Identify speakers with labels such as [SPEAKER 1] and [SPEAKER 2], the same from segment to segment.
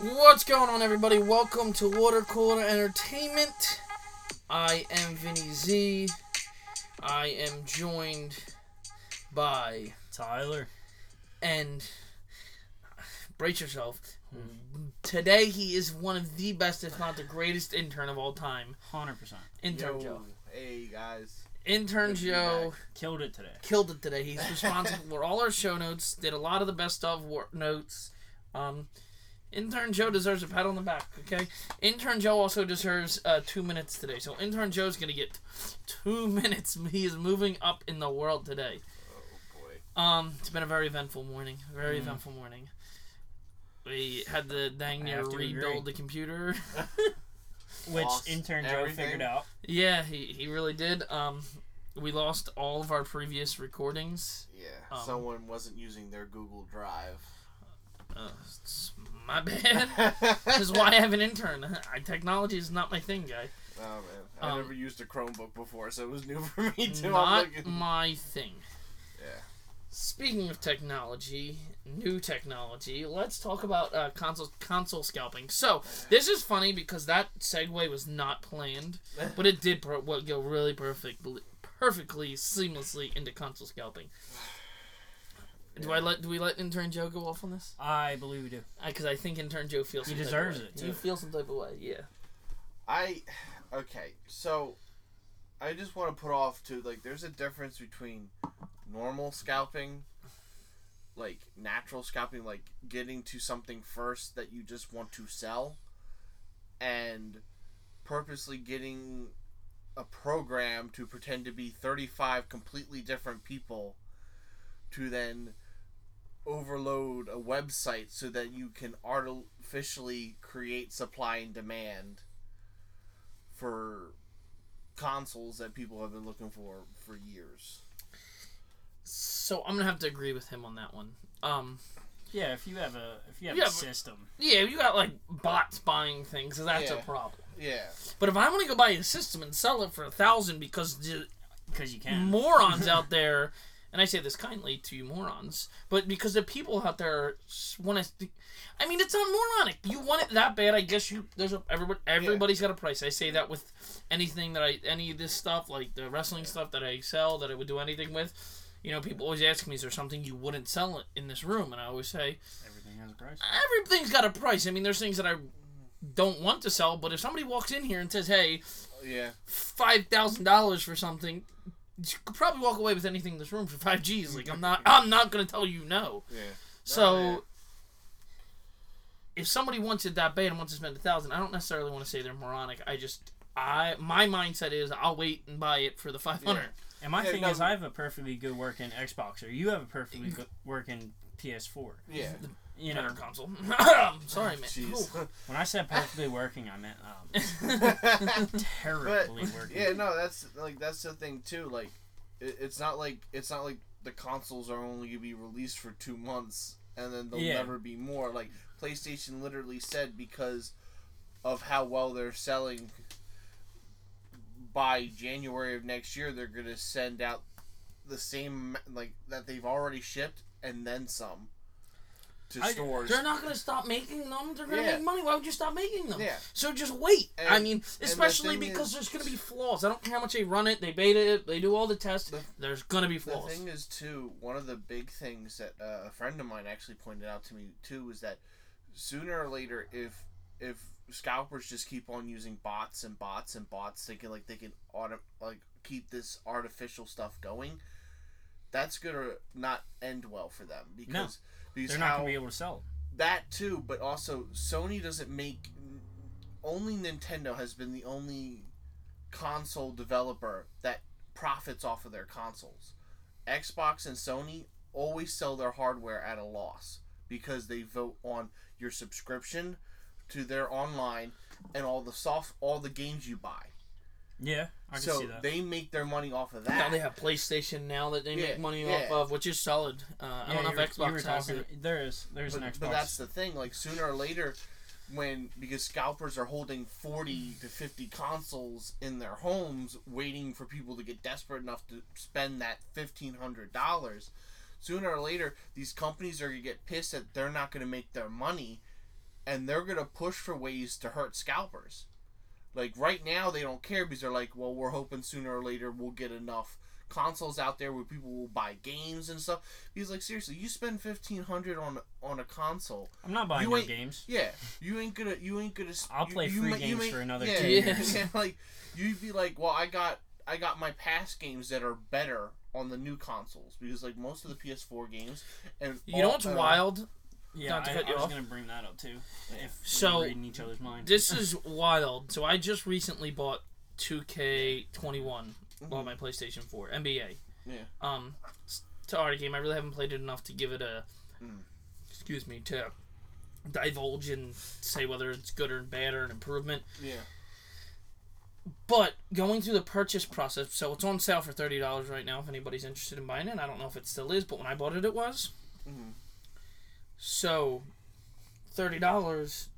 [SPEAKER 1] What's going on, everybody? Welcome to Water Cooler Entertainment. I am Vinny Z. I am joined by
[SPEAKER 2] Tyler.
[SPEAKER 1] and brace yourself. Today he is one of the best, if not the greatest, intern of all time.
[SPEAKER 2] Hundred percent.
[SPEAKER 1] Intern
[SPEAKER 3] Yo,
[SPEAKER 1] Joe.
[SPEAKER 3] Hey guys.
[SPEAKER 1] Intern
[SPEAKER 3] Good
[SPEAKER 1] Joe.
[SPEAKER 2] Killed it today.
[SPEAKER 1] killed it today. He's responsible for all our show notes. Did a lot of the best of wor- notes. Um, intern Joe deserves a pat on the back. Okay. Intern Joe also deserves uh, two minutes today. So intern Joe's gonna get two minutes. He is moving up in the world today.
[SPEAKER 3] Oh boy.
[SPEAKER 1] Um, it's been a very eventful morning. Very
[SPEAKER 2] Mm.
[SPEAKER 1] eventful morning. We had to dang
[SPEAKER 2] I
[SPEAKER 1] near
[SPEAKER 2] have to agree.
[SPEAKER 1] rebuild the computer.
[SPEAKER 2] Which
[SPEAKER 3] Lost
[SPEAKER 2] intern Joe
[SPEAKER 3] everything.
[SPEAKER 2] figured out.
[SPEAKER 1] yeah, he, he really did. Um, we lost all of our previous recordings.
[SPEAKER 3] Yeah.
[SPEAKER 1] Um,
[SPEAKER 3] someone wasn't using their Google Drive.
[SPEAKER 1] Uh, it's my bad. This is why I have an intern. I, technology is not my thing, guy.
[SPEAKER 3] Oh man, I
[SPEAKER 1] Um,
[SPEAKER 3] never used a Chromebook before, so it was new for me too.
[SPEAKER 1] Not my thing.
[SPEAKER 3] Yeah.
[SPEAKER 1] Speaking of technology, new technology, let's talk about uh, console console scalping. So this is funny because that segue was not planned, but it did per- what go really perfectly, perfectly seamlessly into console scalping. Do I let do we let intern Joe go off on this?
[SPEAKER 2] I believe we do.
[SPEAKER 1] Because I think intern Joe feels
[SPEAKER 2] He
[SPEAKER 1] some type of
[SPEAKER 2] deserves
[SPEAKER 1] way.
[SPEAKER 2] it,
[SPEAKER 1] You feel some type of way, yeah.
[SPEAKER 3] I okay, so I just want to put off to like there's a difference between normal scalping like natural scalping like getting to something first that you just want to sell and purposely getting a program to pretend to be 35 completely different people to then overload a website so that you can artificially create supply and demand for consoles that people have been looking for for years.
[SPEAKER 1] So I'm gonna have to agree with him on that one. Um,
[SPEAKER 2] Yeah, if you have a if you have
[SPEAKER 1] Yeah,
[SPEAKER 2] a
[SPEAKER 1] but-
[SPEAKER 2] system.
[SPEAKER 1] yeah, if you got like bots buying things, that's a problem.
[SPEAKER 3] Yeah.
[SPEAKER 1] But if I want to go buy a system and sell it for a thousand because
[SPEAKER 2] Because you can.
[SPEAKER 1] morons out there, and I say this kindly to you morons, but because the people out there want to, I mean, it's not moronic. You want it that bad, I guess you. There's a everybody. Everybody's got a price. I say that with anything that I, any of this stuff, like the wrestling stuff that I sell, that I would do anything with. You know, people always ask me, "Is there something you wouldn't sell in this room?" And I always say,
[SPEAKER 2] Everything has a price.
[SPEAKER 1] everything's got a price. I mean, there's things that I don't want to sell, but if somebody walks in here and says, "Hey,
[SPEAKER 3] Yeah.
[SPEAKER 1] five thousand dollars for something," you could probably walk away with anything in this room for five G's. Like I'm not, I'm not gonna tell you no.
[SPEAKER 3] Yeah.
[SPEAKER 1] So,
[SPEAKER 3] yeah.
[SPEAKER 1] if somebody wants it that bad and wants to spend a thousand, I don't necessarily want to say they're moronic. I just, I my mindset is I'll wait and buy it for the five hundred.
[SPEAKER 2] And my
[SPEAKER 3] Yeah,
[SPEAKER 2] thing
[SPEAKER 3] no,
[SPEAKER 2] is, I have a perfectly good working Xbox, or you have a perfectly good working PS4.
[SPEAKER 3] Yeah.
[SPEAKER 2] You know,
[SPEAKER 1] console. Sorry, man.
[SPEAKER 3] Jeez.
[SPEAKER 2] when I said perfectly working, I meant um,
[SPEAKER 3] but
[SPEAKER 2] terribly working.
[SPEAKER 3] yeah, no, that's like that's the thing too. Like, it, it's not like it's not like the consoles are only gonna be released for two months and then there'll
[SPEAKER 2] Yeah.
[SPEAKER 3] never be more. Like PlayStation literally said because of how well they're selling. By January of next year, they're gonna send out the same like that they've already shipped and then some to
[SPEAKER 2] I-
[SPEAKER 3] stores.
[SPEAKER 1] They're not gonna stop making them. They're gonna
[SPEAKER 3] Yeah.
[SPEAKER 1] make money. Why would you stop making them?
[SPEAKER 3] Yeah.
[SPEAKER 1] So just wait. I mean, especially
[SPEAKER 3] thing
[SPEAKER 1] because
[SPEAKER 3] is-
[SPEAKER 1] there's gonna be flaws. I don't care how much they run it, they beta it, they do all the tests.
[SPEAKER 3] The-
[SPEAKER 1] there's gonna be flaws.
[SPEAKER 3] The thing is, too, one of the big things that uh, a friend of mine actually pointed out to me too was that sooner or later, if if scalpers just keep on using bots and bots and bots, thinking like they can auto like keep this artificial stuff going, that's gonna not end well for them because because
[SPEAKER 2] They're not
[SPEAKER 3] how
[SPEAKER 2] gonna be able to sell. it.
[SPEAKER 3] that too, but also Sony doesn't make. Only Nintendo has been the only console developer that profits off of their consoles. Xbox and Sony always sell their hardware at a loss because they vote on your subscription to their online and all the soft all the games you buy.
[SPEAKER 2] Yeah, I can
[SPEAKER 3] so
[SPEAKER 2] see that.
[SPEAKER 3] they make their money off of that.
[SPEAKER 1] Now they have PlayStation now that they
[SPEAKER 3] Yeah,
[SPEAKER 1] make money
[SPEAKER 3] yeah.
[SPEAKER 1] off of, which is solid. Uh, I don't know if Xbox has
[SPEAKER 2] talking-
[SPEAKER 1] it.
[SPEAKER 2] There is, there's
[SPEAKER 3] but,
[SPEAKER 2] an Xbox.
[SPEAKER 3] but that's the thing. Like sooner or later, when because scalpers are holding forty to fifty consoles in their homes, waiting for people to get desperate enough to spend that fifteen hundred dollars. Sooner or later, these companies are gonna get pissed that they're not gonna make their money, and they're gonna push for ways to hurt scalpers. Like right now, they don't care because they're like, well, we're hoping sooner or later we'll get enough consoles out there where people will buy games and stuff. Because like seriously, you spend fifteen hundred on on a console.
[SPEAKER 2] I'm not buying
[SPEAKER 3] You
[SPEAKER 2] no games.
[SPEAKER 3] Yeah, you ain't gonna you ain't gonna.
[SPEAKER 2] I'll
[SPEAKER 3] you-
[SPEAKER 2] play
[SPEAKER 3] you
[SPEAKER 2] free
[SPEAKER 3] you
[SPEAKER 2] games
[SPEAKER 3] ain't-
[SPEAKER 2] for another
[SPEAKER 3] yeah,
[SPEAKER 2] two
[SPEAKER 1] years.
[SPEAKER 3] yeah, like you'd be like, well, I got I got my past games that are better on the new consoles because like most of the PS4 games and
[SPEAKER 1] You know what's wild?
[SPEAKER 2] Yeah,
[SPEAKER 1] Not to
[SPEAKER 2] I,
[SPEAKER 1] cut
[SPEAKER 2] I
[SPEAKER 1] you
[SPEAKER 2] was
[SPEAKER 1] off.
[SPEAKER 2] gonna bring that up too. If
[SPEAKER 1] So-
[SPEAKER 2] we're reading each other's minds.
[SPEAKER 1] This is wild. So I just recently bought 2K21
[SPEAKER 3] Mhm.
[SPEAKER 1] on my PlayStation 4 NBA.
[SPEAKER 3] Yeah.
[SPEAKER 1] Um, it's it's an already game. I really haven't played it enough to give it a.
[SPEAKER 3] Mm.
[SPEAKER 1] Excuse me to divulge and say whether it's good or bad or an improvement.
[SPEAKER 3] Yeah.
[SPEAKER 1] But going through the purchase process, so it's on sale for thirty dollars right now. If anybody's interested in buying it, I don't know if it still is, but when I bought it, it was.
[SPEAKER 3] Mhm.
[SPEAKER 1] So, thirty dollars.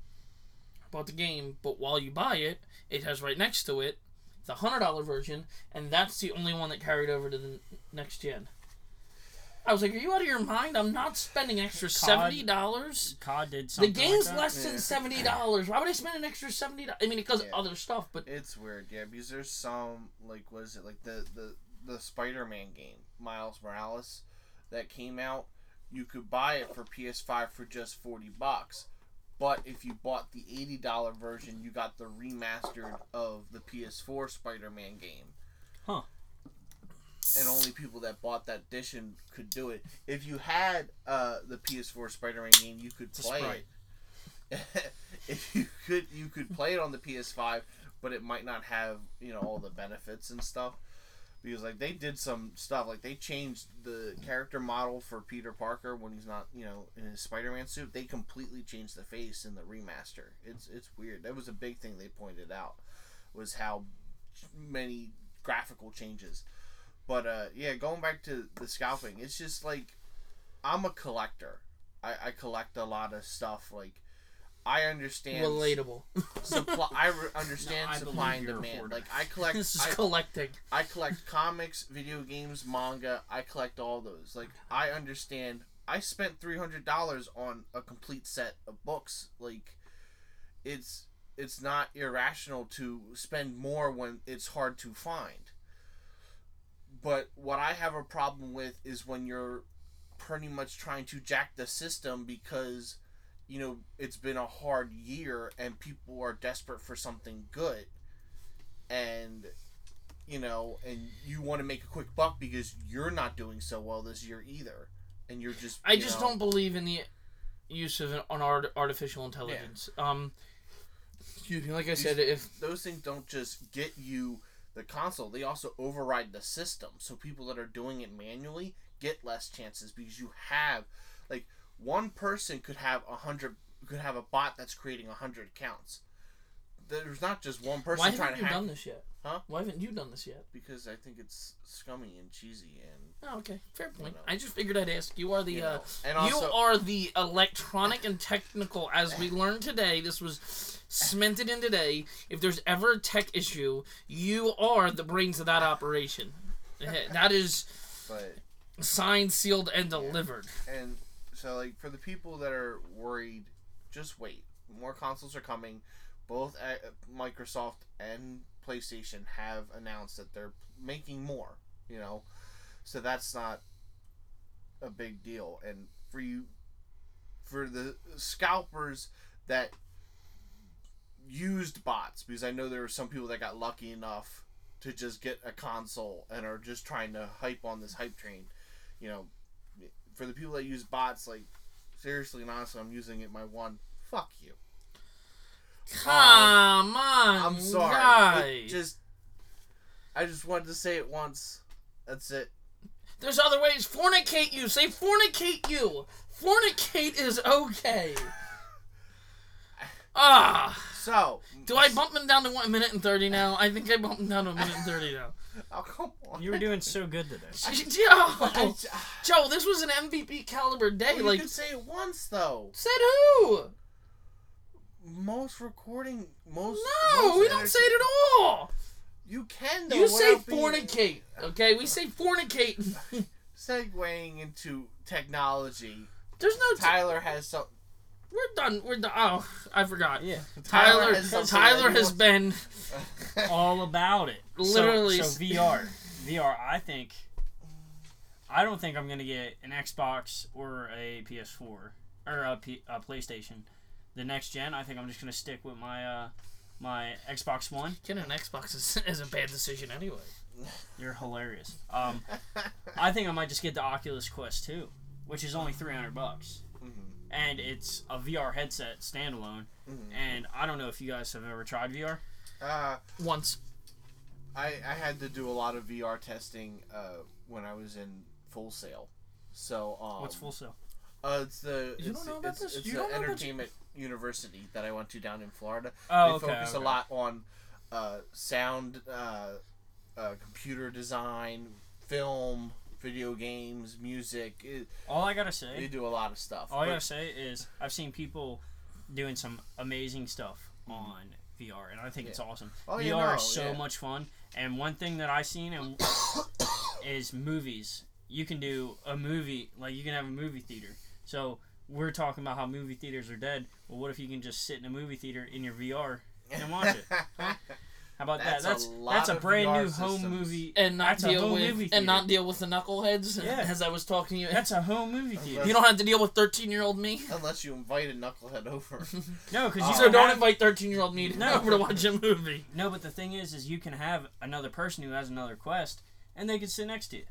[SPEAKER 1] Bought the game, but while you buy it, it has right next to it the hundred dollar version, and that's the only one that carried over to the next gen. I was like, "Are you out of your mind? I'm not spending extra seventy dollars.
[SPEAKER 2] COD did
[SPEAKER 1] The game's
[SPEAKER 2] like that.
[SPEAKER 1] less than
[SPEAKER 3] Yeah.
[SPEAKER 1] seventy dollars. Why would I spend an extra seventy? dollars I mean, it does
[SPEAKER 3] Yeah.
[SPEAKER 1] other stuff, but
[SPEAKER 3] It's weird, yeah, because there's some like what is it like the the the Spider-Man game Miles Morales that came out. You could buy it for PS5 for just forty bucks, but if you bought the eighty dollar version, you got the remastered of the PS4 Spider-Man game.
[SPEAKER 2] Huh.
[SPEAKER 3] And only people that bought that edition could do it. If you had uh, the PS4 Spider-Man game, you could
[SPEAKER 1] It's
[SPEAKER 3] play it. if you could, you could play it on the PS5, but it might not have you know all the benefits and stuff. Because like they did some stuff, like they changed the character model for Peter Parker when he's not you know in his Spider-Man suit. They completely changed the face in the remaster. It's it's weird. That was a big thing they pointed out was how many graphical changes. But uh, yeah, going back to the scalping, it's just like I'm a collector. I, I collect a lot of stuff. Like I understand
[SPEAKER 1] relatable.
[SPEAKER 3] supply. I re- understand
[SPEAKER 2] No, I
[SPEAKER 3] supply and
[SPEAKER 2] believe you're a
[SPEAKER 3] demand. Like I collect.
[SPEAKER 1] this is
[SPEAKER 3] I,
[SPEAKER 1] collecting.
[SPEAKER 3] I collect comics, video games, manga. I collect all those. Like I understand. I spent three hundred dollars on a complete set of books. Like it's it's not irrational to spend more when it's hard to find. But what I have a problem with is when you're pretty much trying to jack the system because you know it's been a hard year and people are desperate for something good and you know and you want to make a quick buck because you're not doing so well this year either and you're just
[SPEAKER 1] I
[SPEAKER 3] you
[SPEAKER 1] just
[SPEAKER 3] know-
[SPEAKER 1] don't believe in the use of an, an art, artificial intelligence. Um, excuse me. Like I said, if
[SPEAKER 3] those things don't just get you the console they also override the system so people that are doing it manually get less chances because you have like one person could have a hundred could have a bot that's creating a hundred accounts there's not just one person
[SPEAKER 1] why
[SPEAKER 3] trying
[SPEAKER 1] haven't
[SPEAKER 3] to
[SPEAKER 1] you
[SPEAKER 3] hack
[SPEAKER 1] done this yet?
[SPEAKER 3] Huh?
[SPEAKER 1] Why haven't you done this yet?
[SPEAKER 3] because i think it's scummy and cheesy and
[SPEAKER 1] Oh, okay, fair point.
[SPEAKER 3] know.
[SPEAKER 1] I just figured I'd ask. You are the
[SPEAKER 3] you
[SPEAKER 1] uh,
[SPEAKER 3] know and
[SPEAKER 1] you are the electronic and technical. As we learned today, this was cemented in today. If there's ever a tech issue, you are the brains of that operation. That is
[SPEAKER 3] but
[SPEAKER 1] signed, sealed, and delivered.
[SPEAKER 3] and so like for the people that are worried just wait. More consoles are coming. Both microsoft and playstation have announced that they're making more you know? So that's not a big deal. And for you for the scalpers that used bots because i know there were some people that got lucky enough to just get a console and are just trying to hype on this hype train you know for the people that use bots, like seriously and honestly, I'm using it my one. Fuck you.
[SPEAKER 1] Come on,
[SPEAKER 3] I'm sorry. just I just wanted to say it once. That's it.
[SPEAKER 1] There's other ways. Fornicate you. Say fornicate you. Fornicate is okay. Ah.
[SPEAKER 3] So
[SPEAKER 1] Do I bump him down to one minute and thirty now? I think I bumped him down to a minute and thirty now.
[SPEAKER 3] Oh come on.
[SPEAKER 2] You were doing so good today.
[SPEAKER 1] Joe, Joe, this was an MVP caliber day.
[SPEAKER 3] you
[SPEAKER 1] like
[SPEAKER 3] could say it once though.
[SPEAKER 1] said who?
[SPEAKER 3] Most recording, most.
[SPEAKER 1] No,
[SPEAKER 3] most
[SPEAKER 1] we don't say it at all.
[SPEAKER 3] You can though.
[SPEAKER 1] You say
[SPEAKER 3] without being-
[SPEAKER 1] fornicate, okay? We say fornicate.
[SPEAKER 3] Segueing into technology,
[SPEAKER 1] There's no. T-
[SPEAKER 3] Tyler has some.
[SPEAKER 1] We're done. We're done. Oh, I forgot.
[SPEAKER 2] Yeah.
[SPEAKER 1] Tyler,
[SPEAKER 3] Tyler has
[SPEAKER 1] Tyler has been
[SPEAKER 2] all about it.
[SPEAKER 1] Literally
[SPEAKER 2] So,
[SPEAKER 1] s-
[SPEAKER 2] VR, VR. I think. I don't think I'm gonna get an Xbox or a PS4 or a, P, a PlayStation. The next gen, I think I'm just gonna stick with my uh, my Xbox One.
[SPEAKER 1] getting an Xbox is, is a bad decision anyway.
[SPEAKER 2] You're hilarious. Um, I think I might just get the Oculus Quest 2, which is only 300 bucks, and it's a VR headset standalone.
[SPEAKER 3] mhm.
[SPEAKER 2] And I don't know if you guys have ever tried VR.
[SPEAKER 3] Uh,
[SPEAKER 1] Once.
[SPEAKER 3] I I had to do a lot of VR testing uh, when I was in Full Sail. So um,
[SPEAKER 2] What's Full Sail?
[SPEAKER 3] Uh, it's the
[SPEAKER 1] You
[SPEAKER 3] it's,
[SPEAKER 1] don't know about
[SPEAKER 3] it's,
[SPEAKER 1] this?
[SPEAKER 3] It's
[SPEAKER 1] You
[SPEAKER 3] the
[SPEAKER 1] don't know
[SPEAKER 3] entertainment university that I went to down in Florida.
[SPEAKER 2] Oh,
[SPEAKER 3] they
[SPEAKER 2] okay.
[SPEAKER 3] focus
[SPEAKER 2] okay.
[SPEAKER 3] a lot on uh, sound, uh, uh, computer design, film, video games, music. It,
[SPEAKER 2] All I gotta
[SPEAKER 3] they
[SPEAKER 2] say,
[SPEAKER 3] do a lot of stuff.
[SPEAKER 2] all I gotta say is I've seen people doing some amazing stuff mm-hmm. on VR, and I think it's awesome.
[SPEAKER 3] Oh,
[SPEAKER 2] VR
[SPEAKER 3] yeah, no,
[SPEAKER 2] is so
[SPEAKER 3] yeah.
[SPEAKER 2] much fun, and one thing that I've seen and is movies. You can do a movie like you can have a movie theater. So we're talking about how movie theaters are dead. Well, what if you can just sit in a movie theater in your VR and watch it? How about
[SPEAKER 3] That's
[SPEAKER 2] that? That's
[SPEAKER 3] lot
[SPEAKER 2] that's a brand
[SPEAKER 3] VR
[SPEAKER 2] new home movie.
[SPEAKER 1] And not
[SPEAKER 2] That's a
[SPEAKER 1] deal
[SPEAKER 2] home
[SPEAKER 1] with
[SPEAKER 2] movie
[SPEAKER 1] and not deal with the knuckleheads.
[SPEAKER 2] Yeah.
[SPEAKER 1] As I was talking to you,
[SPEAKER 2] That's a home movie theater.
[SPEAKER 1] you don't have to deal with thirteen year old me.
[SPEAKER 3] Unless you invite a knucklehead over.
[SPEAKER 2] No, because you
[SPEAKER 1] So
[SPEAKER 2] can
[SPEAKER 1] don't
[SPEAKER 2] have-
[SPEAKER 1] invite thirteen year old me to
[SPEAKER 2] No.
[SPEAKER 1] over to watch a movie.
[SPEAKER 2] No, but the thing is, is you can have another person who has another quest, and they can sit next to you,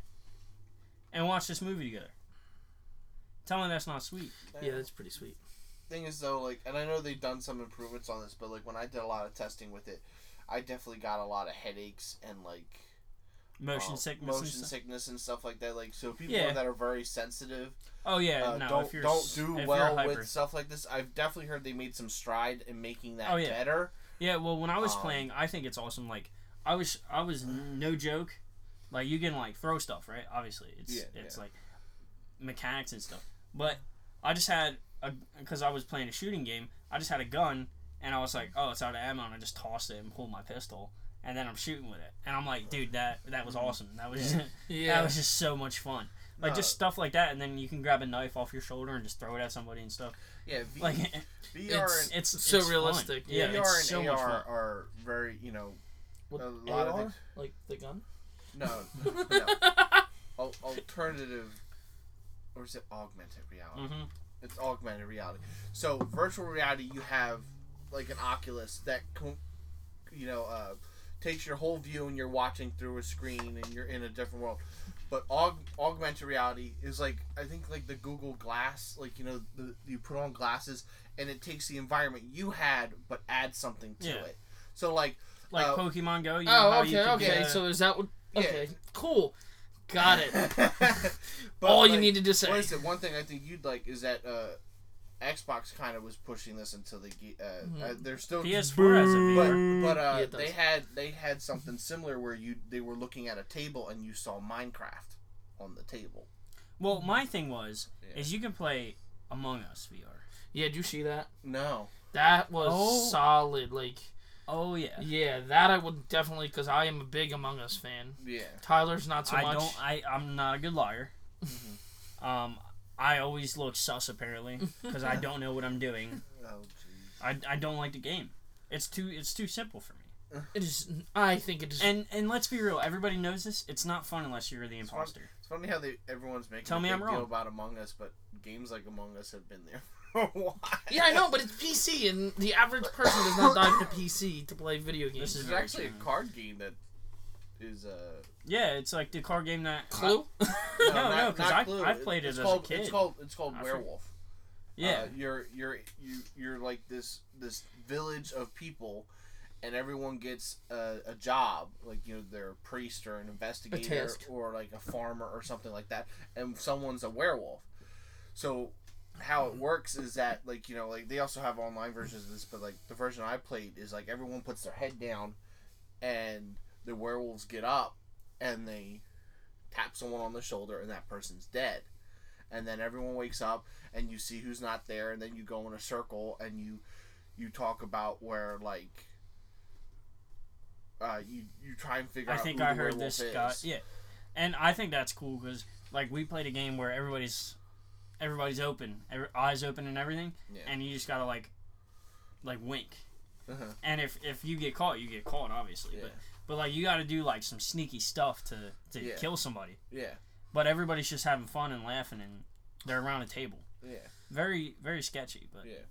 [SPEAKER 2] and watch this movie together. Tell me that's not sweet.
[SPEAKER 1] Yeah, that's pretty sweet.
[SPEAKER 3] thing is though, like, and I know they've done some improvements on this, but like when I did a lot of testing with it, I definitely got a lot of headaches and like
[SPEAKER 2] Motion
[SPEAKER 3] uh,
[SPEAKER 2] sickness. and
[SPEAKER 3] motion
[SPEAKER 2] stuff.
[SPEAKER 3] sickness and stuff like that. Like, so people
[SPEAKER 2] Yeah.
[SPEAKER 3] that are very sensitive
[SPEAKER 2] Oh yeah,
[SPEAKER 3] uh,
[SPEAKER 2] no.
[SPEAKER 3] don't
[SPEAKER 2] if you're
[SPEAKER 3] don't do well with stuff like this. I've definitely heard they made some stride in making that
[SPEAKER 2] Oh, yeah.
[SPEAKER 3] better.
[SPEAKER 2] Yeah, well, when I was
[SPEAKER 3] Um,
[SPEAKER 2] playing, I think it's awesome. Like, I was, I was no joke. Like, you can like throw stuff, right? Obviously, it's
[SPEAKER 3] Yeah,
[SPEAKER 2] it's like mechanics and stuff. But I just had a because I was playing a shooting game. I just had a gun, and I was like, oh, it's out of ammo, and I just tossed it and pulled my pistol, and then I'm shooting with it, and I'm like, dude, that that was awesome. That was
[SPEAKER 1] Yeah.
[SPEAKER 2] that was just so much fun. Like
[SPEAKER 3] No.
[SPEAKER 2] just stuff like that, and then you can grab a knife off your shoulder and just throw it at somebody and stuff.
[SPEAKER 3] Yeah, v-
[SPEAKER 2] Like
[SPEAKER 3] VR
[SPEAKER 1] it's-
[SPEAKER 3] and
[SPEAKER 2] it's
[SPEAKER 1] so
[SPEAKER 2] it's fun.
[SPEAKER 1] realistic.
[SPEAKER 2] Yeah,
[SPEAKER 3] VR
[SPEAKER 2] it's
[SPEAKER 3] and
[SPEAKER 2] so
[SPEAKER 3] AR
[SPEAKER 2] much fun.
[SPEAKER 3] are very you know
[SPEAKER 1] With
[SPEAKER 3] a lot of
[SPEAKER 1] AR?
[SPEAKER 3] things-
[SPEAKER 1] like the gun.
[SPEAKER 3] no no Al- alternative or is it augmented reality?
[SPEAKER 2] hmm
[SPEAKER 3] It's augmented reality. So virtual reality, you have like an Oculus that, you know, uh, takes your whole view and you're watching through a screen and you're in a different world. But aug- augmented reality is like I think like the Google Glass, like you know, the, you put on glasses and it takes the environment you had but adds something to
[SPEAKER 2] Yeah.
[SPEAKER 3] it. So like
[SPEAKER 2] Like
[SPEAKER 3] Uh,
[SPEAKER 2] Pokemon Go. You know how
[SPEAKER 1] Oh,
[SPEAKER 2] you
[SPEAKER 1] okay, okay.
[SPEAKER 2] get a-
[SPEAKER 1] So is that what?
[SPEAKER 3] Yeah.
[SPEAKER 1] Cool. Got it.
[SPEAKER 3] But,
[SPEAKER 1] All you
[SPEAKER 3] like,
[SPEAKER 1] needed to say.
[SPEAKER 3] What is it? One thing I think you'd like is that uh, Xbox kind of was pushing this until they ge- uh,
[SPEAKER 1] Mhm.
[SPEAKER 3] uh, they're still
[SPEAKER 2] PS4 has a VR.
[SPEAKER 3] but but uh,
[SPEAKER 1] Yeah,
[SPEAKER 3] they had they had something similar where you they were looking at a table and you saw Minecraft on the table.
[SPEAKER 2] Well, my thing was
[SPEAKER 3] Yeah.
[SPEAKER 2] is you can play Among Us VR.
[SPEAKER 1] Yeah, did you see that?
[SPEAKER 3] No,
[SPEAKER 1] That was
[SPEAKER 2] Oh.
[SPEAKER 1] solid. Like,
[SPEAKER 2] Oh yeah.
[SPEAKER 1] yeah, that I would definitely because I am a big Among Us fan.
[SPEAKER 3] yeah,
[SPEAKER 1] Tyler's not so
[SPEAKER 2] I
[SPEAKER 1] much.
[SPEAKER 2] don't. I I'm not a good liar.
[SPEAKER 3] Mm-hmm.
[SPEAKER 2] Um, I always look sus apparently because I don't know what I'm doing.
[SPEAKER 3] oh jeez.
[SPEAKER 2] I, I don't like the game. It's too it's too simple for me.
[SPEAKER 1] It is. I think it is.
[SPEAKER 2] And and let's be real. Everybody knows this. It's not fun unless you're the
[SPEAKER 3] It's fun.
[SPEAKER 2] imposter.
[SPEAKER 3] It's funny how they everyone's making
[SPEAKER 2] Tell
[SPEAKER 3] a
[SPEAKER 2] me
[SPEAKER 3] big
[SPEAKER 2] I'm
[SPEAKER 3] deal
[SPEAKER 2] wrong.
[SPEAKER 3] about Among Us, but games like Among Us have been there for a while.
[SPEAKER 1] yeah, I know, but it's PC, and the average person does not dive into PC to play video games.
[SPEAKER 2] This is
[SPEAKER 3] There's actually a card game that is uh
[SPEAKER 2] Yeah, it's like the card game that.
[SPEAKER 1] Clue.
[SPEAKER 2] No,
[SPEAKER 3] not-
[SPEAKER 2] no, 'cause
[SPEAKER 3] not
[SPEAKER 2] I-
[SPEAKER 3] Clue.
[SPEAKER 2] I've played it
[SPEAKER 3] It's
[SPEAKER 2] as a
[SPEAKER 3] called,
[SPEAKER 2] kid.
[SPEAKER 3] It's called it's called
[SPEAKER 2] I forget-
[SPEAKER 3] Werewolf.
[SPEAKER 2] Yeah.
[SPEAKER 3] Uh, you're you're you you're like this this village of people, and everyone gets a, a job, like you know they're a priest or an investigator or like a farmer or something like that, and someone's a werewolf. So how it works is that like you know like they also have online versions of this, but like the version I played is like everyone puts their head down, and the werewolves get up, and they tap someone on the shoulder, and that person's dead and then everyone wakes up and you see who's not there and then you go in a circle and you you talk about where like uh, you you try and figure
[SPEAKER 2] I
[SPEAKER 3] out
[SPEAKER 2] think
[SPEAKER 3] who
[SPEAKER 2] I
[SPEAKER 3] the
[SPEAKER 2] heard this
[SPEAKER 3] is.
[SPEAKER 2] guy. Yeah, and I think that's cool because like we played a game where everybody's everybody's open, every, eyes open and everything,
[SPEAKER 3] Yeah.
[SPEAKER 2] and you just gotta like, like wink.
[SPEAKER 3] Uh-huh.
[SPEAKER 2] And if if you get caught, you get caught, obviously.
[SPEAKER 3] Yeah.
[SPEAKER 2] But but like you gotta do like some sneaky stuff to to
[SPEAKER 3] Yeah.
[SPEAKER 2] kill somebody.
[SPEAKER 3] Yeah.
[SPEAKER 2] But everybody's just having fun and laughing, and they're around a table.
[SPEAKER 3] Yeah.
[SPEAKER 2] Very very sketchy, but
[SPEAKER 3] Yeah.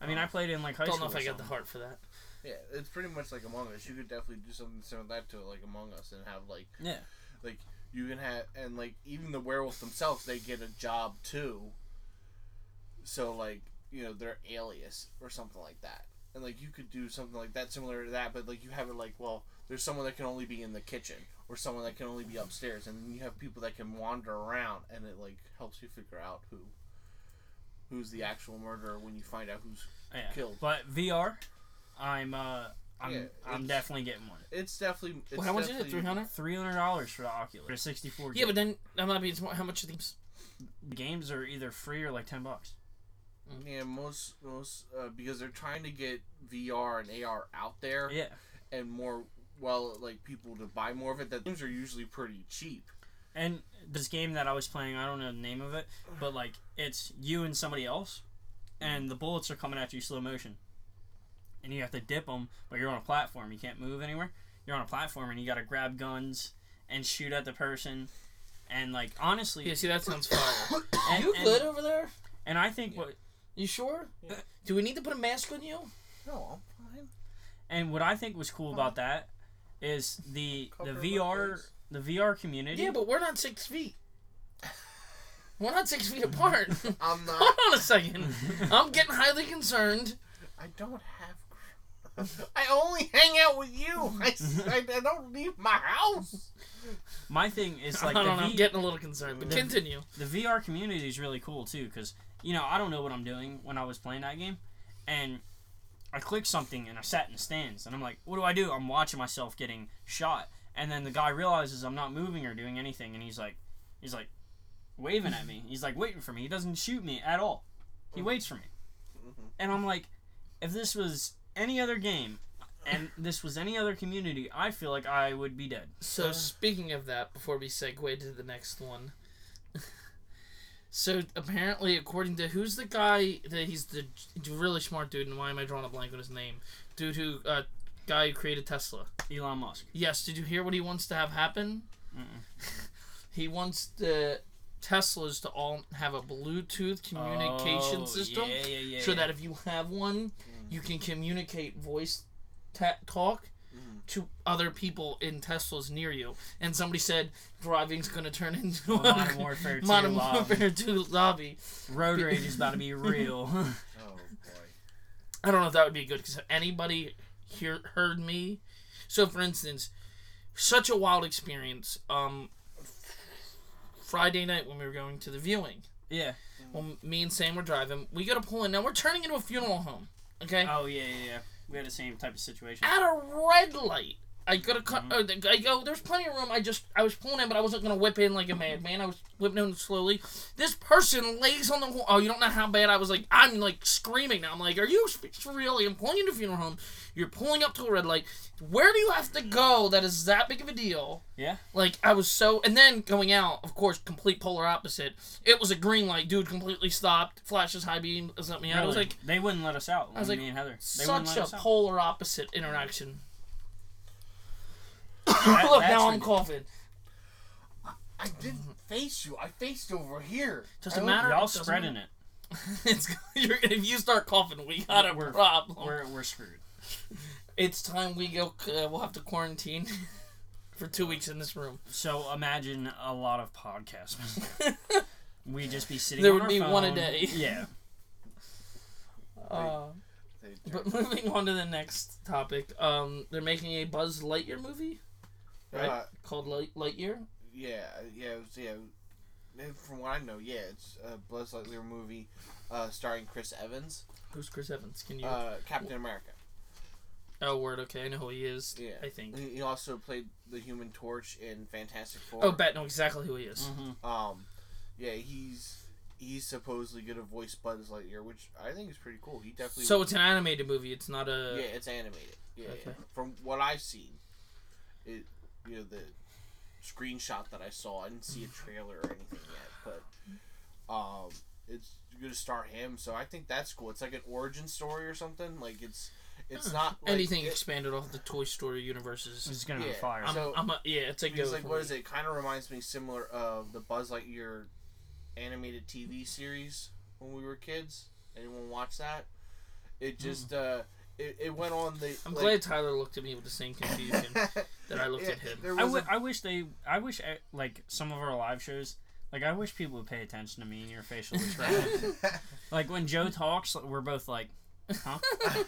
[SPEAKER 2] I mean, I played in like high school.
[SPEAKER 1] Don't know if I got the heart for that.
[SPEAKER 3] Yeah. It's pretty much like Among Us. You could definitely do something similar to that to it, like Among Us, and have like
[SPEAKER 2] Yeah.
[SPEAKER 3] like you can have and like even the werewolves themselves, they get a job too. So like you know their alias or something like that, and like you could do something like that similar to that, but like you have it like well, there's someone that can only be in the kitchen or someone that can only be upstairs, and then you have people that can wander around, and it like helps you figure out who who's the actual murderer when you find out who's
[SPEAKER 2] Yeah.
[SPEAKER 3] killed.
[SPEAKER 2] But VR, I'm uh I'm
[SPEAKER 3] Yeah,
[SPEAKER 2] I'm definitely getting one.
[SPEAKER 3] It's definitely. It's
[SPEAKER 1] Well, how much is it? Three hundred.
[SPEAKER 2] Three hundred dollars for the Oculus. For sixty four.
[SPEAKER 1] Yeah, but then that might be how much are these?
[SPEAKER 2] games are either free or like ten bucks.
[SPEAKER 3] Yeah, most most uh, because they're trying to get VR and AR out there
[SPEAKER 2] Yeah.
[SPEAKER 3] and more well like people to buy more of it. That games are usually pretty cheap.
[SPEAKER 2] And this game that I was playing, I don't know the name of it, but like it's you and somebody else, and the bullets are coming at you slow motion, and you have to dip them, but you're on a platform. You can't move anywhere. You're on a platform, and you got to grab guns and shoot at the person, and like honestly,
[SPEAKER 1] Yeah, see that sounds fire.
[SPEAKER 2] and,
[SPEAKER 1] you
[SPEAKER 2] and,
[SPEAKER 1] good over there?
[SPEAKER 2] and I think what
[SPEAKER 1] You sure?
[SPEAKER 3] Yeah.
[SPEAKER 1] Do we need to put a mask on you?
[SPEAKER 3] No, I'm fine.
[SPEAKER 2] and what I think was cool about that is the the
[SPEAKER 3] Cover
[SPEAKER 2] VR
[SPEAKER 3] face.
[SPEAKER 2] the VR community.
[SPEAKER 1] Yeah, but we're not six feet. We're not six feet apart.
[SPEAKER 3] I'm not.
[SPEAKER 1] Hold on a second. I'm getting highly concerned.
[SPEAKER 3] I don't have. I only hang out with you. I I don't leave my house.
[SPEAKER 2] My thing is like
[SPEAKER 1] I
[SPEAKER 2] the
[SPEAKER 1] don't know.
[SPEAKER 2] V-
[SPEAKER 1] I'm getting a little concerned, but
[SPEAKER 2] The-
[SPEAKER 1] continue.
[SPEAKER 2] the VR community is really cool too because you know I don't know what I'm doing when I was playing that game, and I clicked something and I sat in the stands and I'm like, what do I do? I'm watching myself getting shot, and then the guy realizes I'm not moving or doing anything, and he's like, he's like, waving at me. He's like waiting for me. He doesn't shoot me at all. He mm-hmm. waits for me, and I'm like, if this was any other game. And this was any other community, I feel like I would be dead.
[SPEAKER 1] So speaking of that, before we segue to the next one, so apparently, according to who's the guy that he's the really smart dude, and why am I drawing a blank on his name? Dude who uh, guy who created Tesla.
[SPEAKER 2] Elon Musk.
[SPEAKER 1] Yes, did you hear what he wants to have happen? He wants the Teslas to all have a Bluetooth communication
[SPEAKER 2] Oh,
[SPEAKER 1] system,
[SPEAKER 2] Yeah, yeah, yeah.
[SPEAKER 1] so that if you have one, you can communicate voice ta- talk
[SPEAKER 3] Mhm.
[SPEAKER 1] to other people in Teslas near you. And somebody said driving's going to turn into
[SPEAKER 2] Well,
[SPEAKER 1] a
[SPEAKER 2] Modern Warfare 2
[SPEAKER 1] Modern
[SPEAKER 2] lobby.
[SPEAKER 1] Warfare 2 lobby.
[SPEAKER 2] Road rage is about to be real.
[SPEAKER 3] Oh boy.
[SPEAKER 1] I don't know if that would be good because anybody hear heard me. So, for instance, such a wild experience. Um, Friday night when we were going to the viewing,
[SPEAKER 2] yeah.
[SPEAKER 1] when me and Sam were driving, we got to pull in. Now we're turning into a funeral home. Okay,
[SPEAKER 2] Oh yeah, yeah, yeah. We had the same type of situation.
[SPEAKER 1] at a red light. I gotta cut.
[SPEAKER 2] Mm-hmm.
[SPEAKER 1] Uh, the- I go. There's plenty of room. I just. I was pulling in, but I wasn't gonna whip in like a madman. I was whipping in slowly. This person lays on the. Oh, you don't know how bad I was. Like I'm like screaming now. I'm like, are you for real? I'm pulling into a funeral home. You're pulling up to a red light. Where do you have to go? That is that big of a deal.
[SPEAKER 2] Yeah.
[SPEAKER 1] Like I was so. And then going out, of course, complete polar opposite. It was a green light. Dude completely stopped. Flashes high beam. Let me out. I was like
[SPEAKER 2] they wouldn't let us out.
[SPEAKER 1] I was
[SPEAKER 2] me
[SPEAKER 1] like,
[SPEAKER 2] and Heather. They wouldn't
[SPEAKER 1] such
[SPEAKER 2] let
[SPEAKER 1] a
[SPEAKER 2] us out.
[SPEAKER 1] polar opposite interaction.
[SPEAKER 2] That-
[SPEAKER 1] Look now I'm coughing.
[SPEAKER 3] I didn't face you. I faced over here.
[SPEAKER 1] Doesn't
[SPEAKER 3] I
[SPEAKER 1] matter.
[SPEAKER 2] Y'all
[SPEAKER 1] Doesn't
[SPEAKER 2] spreading
[SPEAKER 1] matter.
[SPEAKER 2] it.
[SPEAKER 1] it's you're, if you start coughing, we got a
[SPEAKER 2] We're-
[SPEAKER 1] problem.
[SPEAKER 2] We're we're screwed.
[SPEAKER 1] It's time we go. Uh, we'll have to quarantine for two weeks in this room.
[SPEAKER 2] So imagine a lot of podcasts. We'd just be sitting.
[SPEAKER 1] There
[SPEAKER 2] on
[SPEAKER 1] would
[SPEAKER 2] our
[SPEAKER 1] be one a day.
[SPEAKER 2] Yeah.
[SPEAKER 1] Uh, but moving on to the next topic, um, they're making a Buzz Lightyear movie, right?
[SPEAKER 3] Uh,
[SPEAKER 1] Called Light Lightyear.
[SPEAKER 3] yeah, yeah, it was, yeah. From what I know, yeah, it's a Buzz Lightyear movie uh, starring Chris Evans,
[SPEAKER 1] Who's Chris Evans? Can you?
[SPEAKER 3] uh, Captain America.
[SPEAKER 1] oh, word. Okay, I know who he is.
[SPEAKER 3] Yeah,
[SPEAKER 1] I think.
[SPEAKER 3] He he also played the Human Torch in Fantastic Four.
[SPEAKER 1] Oh, bet know exactly who he is.
[SPEAKER 2] hmm
[SPEAKER 3] Um, yeah, he's he's supposedly gonna voice Buzz Lightyear, which I think is pretty cool. He definitely.
[SPEAKER 1] So it's an animated movie. It's not a.
[SPEAKER 3] yeah, it's animated. Yeah, yeah. From what I've seen, it you know the screenshot that I saw. I didn't see a trailer or anything yet, but Um, it's gonna star him, so I think that's cool. It's like an origin story or something. Like it's it's not like,
[SPEAKER 1] Anything
[SPEAKER 3] it-
[SPEAKER 1] expanded off the Toy Story universes.
[SPEAKER 2] It's gonna
[SPEAKER 3] Yeah.
[SPEAKER 2] be fire.
[SPEAKER 1] I'm,
[SPEAKER 3] so-
[SPEAKER 1] I'm a, yeah, it's a go.
[SPEAKER 3] because like
[SPEAKER 1] for
[SPEAKER 3] what
[SPEAKER 1] me.
[SPEAKER 3] is it? Kind of reminds me similar of the Buzz Lightyear animated TV series when we were kids. Anyone watch that? It just uh, it, it went on the.
[SPEAKER 1] I'm
[SPEAKER 3] like-
[SPEAKER 1] glad Tyler looked at me with the same confusion that I looked
[SPEAKER 3] Yeah,
[SPEAKER 1] at him.
[SPEAKER 3] There
[SPEAKER 2] I,
[SPEAKER 3] was
[SPEAKER 2] w-
[SPEAKER 3] a-
[SPEAKER 2] I wish they. I wish eh, like some of our live shows. Like I wish people would pay attention to me and your facial expressions. like when Joe talks, we're both like, huh?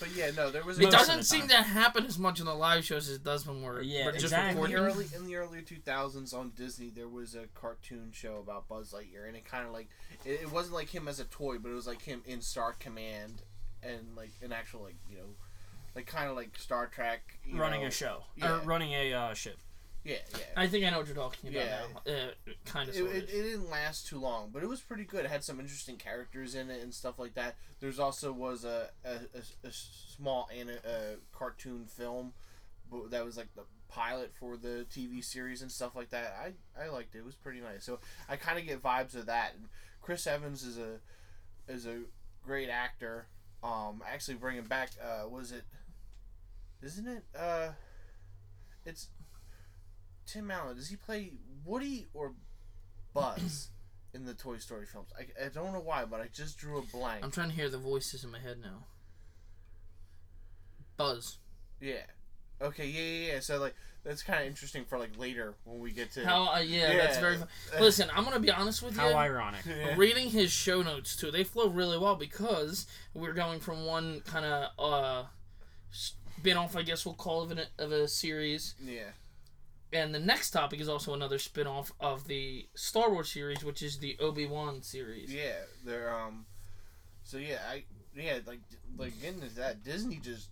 [SPEAKER 3] but yeah, no, there was.
[SPEAKER 1] It
[SPEAKER 3] a-
[SPEAKER 2] Most of
[SPEAKER 1] doesn't seem
[SPEAKER 2] time.
[SPEAKER 1] to happen as much in the live shows as it does when we're,
[SPEAKER 2] Yeah,
[SPEAKER 1] we're just
[SPEAKER 2] exactly.
[SPEAKER 3] in the
[SPEAKER 1] recording.
[SPEAKER 3] early in the early two thousands on Disney, there was a cartoon show about Buzz Lightyear, and it kind of like it, it wasn't like him as a toy, but it was like him in Star Command and like an actual like you know, like kind of like Star Trek. You
[SPEAKER 2] running
[SPEAKER 3] know,
[SPEAKER 2] a show
[SPEAKER 3] yeah.
[SPEAKER 2] or running a uh, ship.
[SPEAKER 3] Yeah, yeah.
[SPEAKER 1] I think I know what you're talking about
[SPEAKER 3] Yeah.
[SPEAKER 1] now. Uh, kind of,
[SPEAKER 3] It, it, it didn't last too long, but it was pretty good. It had some interesting characters in it and stuff like that. There's also was a a, a, a small an, a cartoon film but that was like the pilot for the TV series and stuff like that. I I liked it. It was pretty nice. So I kind of get vibes of that. And Chris Evans is a is a great actor. Um, actually bringing back uh, was it? Isn't it? Uh, it's Tim Allen. Does he play Woody or Buzz in the Toy Story films? I, I don't know why, but I just drew a blank.
[SPEAKER 1] I'm trying to hear the voices in my head now. Buzz.
[SPEAKER 3] Yeah. Okay. Yeah. Yeah. Yeah. So like that's kind of interesting for like later when we get to.
[SPEAKER 1] How? Uh, yeah, that's very. Fun. Listen, I'm gonna be honest with
[SPEAKER 2] How
[SPEAKER 1] you.
[SPEAKER 2] How ironic.
[SPEAKER 3] Yeah.
[SPEAKER 1] Reading his show notes too, they flow really well because we're going from one kind of uh spin off, I guess we'll call it, of a series,
[SPEAKER 3] Yeah.
[SPEAKER 1] and the next topic is also another spin off of the Star Wars series, which is the Obi Wan series.
[SPEAKER 3] Yeah. They're um. So yeah, I yeah like like getting into that Disney just.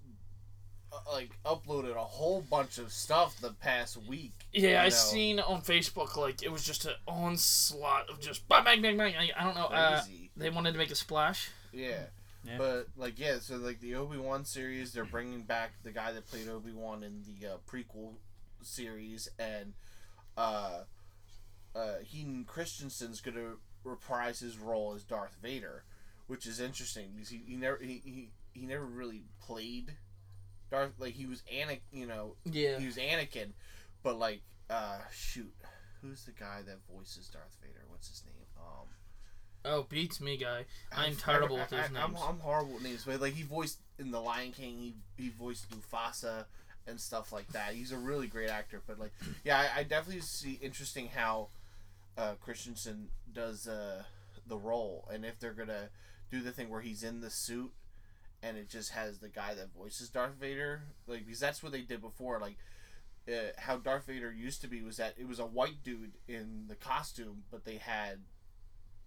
[SPEAKER 3] Like uploaded a whole bunch of stuff the past week.
[SPEAKER 1] Yeah, I
[SPEAKER 3] know.
[SPEAKER 1] seen on Facebook like it was just an onslaught of just bang bang bang bang. I, I don't know. Uh, they wanted to make a splash.
[SPEAKER 3] Yeah.
[SPEAKER 2] Yeah.
[SPEAKER 3] But like yeah, so like the Obi Wan series, they're bringing back the guy that played Obi Wan in the uh, prequel series, and uh, uh, Hayden Christensen's gonna reprise his role as Darth Vader, which is interesting because he, he never he, he, he never really played Darth like he was Anakin, you know,
[SPEAKER 1] Yeah.
[SPEAKER 3] he was Anakin, but like uh shoot, who's the guy that voices Darth Vader? What's his name? Um.
[SPEAKER 1] Oh, beats me, guy. I'm
[SPEAKER 3] I've-
[SPEAKER 1] terrible
[SPEAKER 3] I-
[SPEAKER 1] with his
[SPEAKER 3] I- I'm,
[SPEAKER 1] names.
[SPEAKER 3] I'm horrible with names, but like he voiced in The Lion King, he he voiced Mufasa and stuff like that. He's a really great actor, but like yeah, I, I definitely see interesting how uh, Christensen does uh, the role, and if they're gonna do the thing where he's in the suit and it just has the guy that voices Darth Vader, like because that's what they did before, like. Uh, how Darth Vader used to be was that it was a white dude in the costume, but they had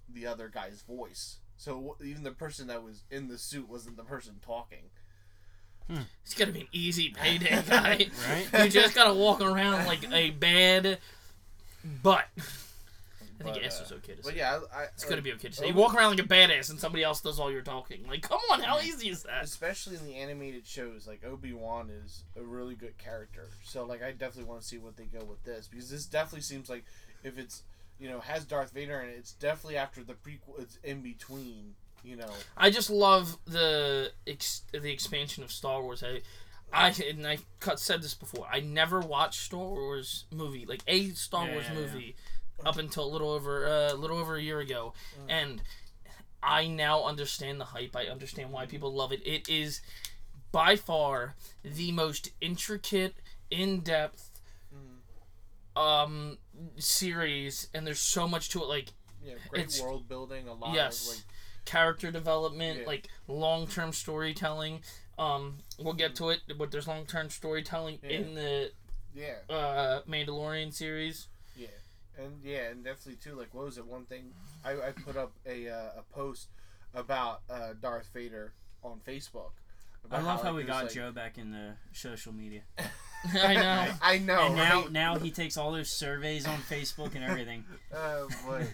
[SPEAKER 3] the other guy's voice. So even the person that was in the suit wasn't the person talking.
[SPEAKER 1] It's gonna be an easy payday, guy.
[SPEAKER 2] Right?
[SPEAKER 1] you just gotta walk around like a bad butt. I think
[SPEAKER 3] But,
[SPEAKER 1] yes
[SPEAKER 3] uh,
[SPEAKER 1] is okay to
[SPEAKER 3] But
[SPEAKER 1] say.
[SPEAKER 3] yeah, I, I,
[SPEAKER 1] It's gonna be okay to say. You walk around like a badass and somebody else does all your talking. Like, come on, how easy is that?
[SPEAKER 3] especially in the animated shows. Like Obi Wan is a really good character. So like I definitely want to see what they go with this because this definitely seems like if it's you know has Darth Vader in it, it's definitely after the prequel. It's in between. You know.
[SPEAKER 1] I just love the ex- the expansion of Star Wars. I, I and I cut said this before. I never watched Star Wars movie like a Star
[SPEAKER 2] Yeah,
[SPEAKER 1] Wars
[SPEAKER 2] yeah, yeah.
[SPEAKER 1] Up until a little over a uh, little over a year ago,
[SPEAKER 3] Mm.
[SPEAKER 1] and I now understand the hype. I understand why people love it. It is by far the most intricate, in depth
[SPEAKER 3] Mhm.
[SPEAKER 1] um series, and there's so much to it. Like
[SPEAKER 3] Yeah, great
[SPEAKER 1] It's-
[SPEAKER 3] world building. A lot
[SPEAKER 1] yes.
[SPEAKER 3] of like
[SPEAKER 1] character development,
[SPEAKER 3] Yeah.
[SPEAKER 1] like long term storytelling. Um, we'll get to it, but there's long term storytelling
[SPEAKER 3] Yeah.
[SPEAKER 1] in the
[SPEAKER 3] yeah,
[SPEAKER 1] uh, Mandalorian series.
[SPEAKER 3] Yeah, and yeah, and definitely too. Like what was it? One thing I, I put up a uh, a post about uh, Darth Vader on Facebook.
[SPEAKER 2] I love how
[SPEAKER 3] like,
[SPEAKER 2] we got
[SPEAKER 3] like-
[SPEAKER 2] Joe back in the social media.
[SPEAKER 1] I know.
[SPEAKER 3] I know.
[SPEAKER 2] and now
[SPEAKER 3] right?
[SPEAKER 2] now he takes all those surveys on Facebook and everything.
[SPEAKER 3] Oh boy.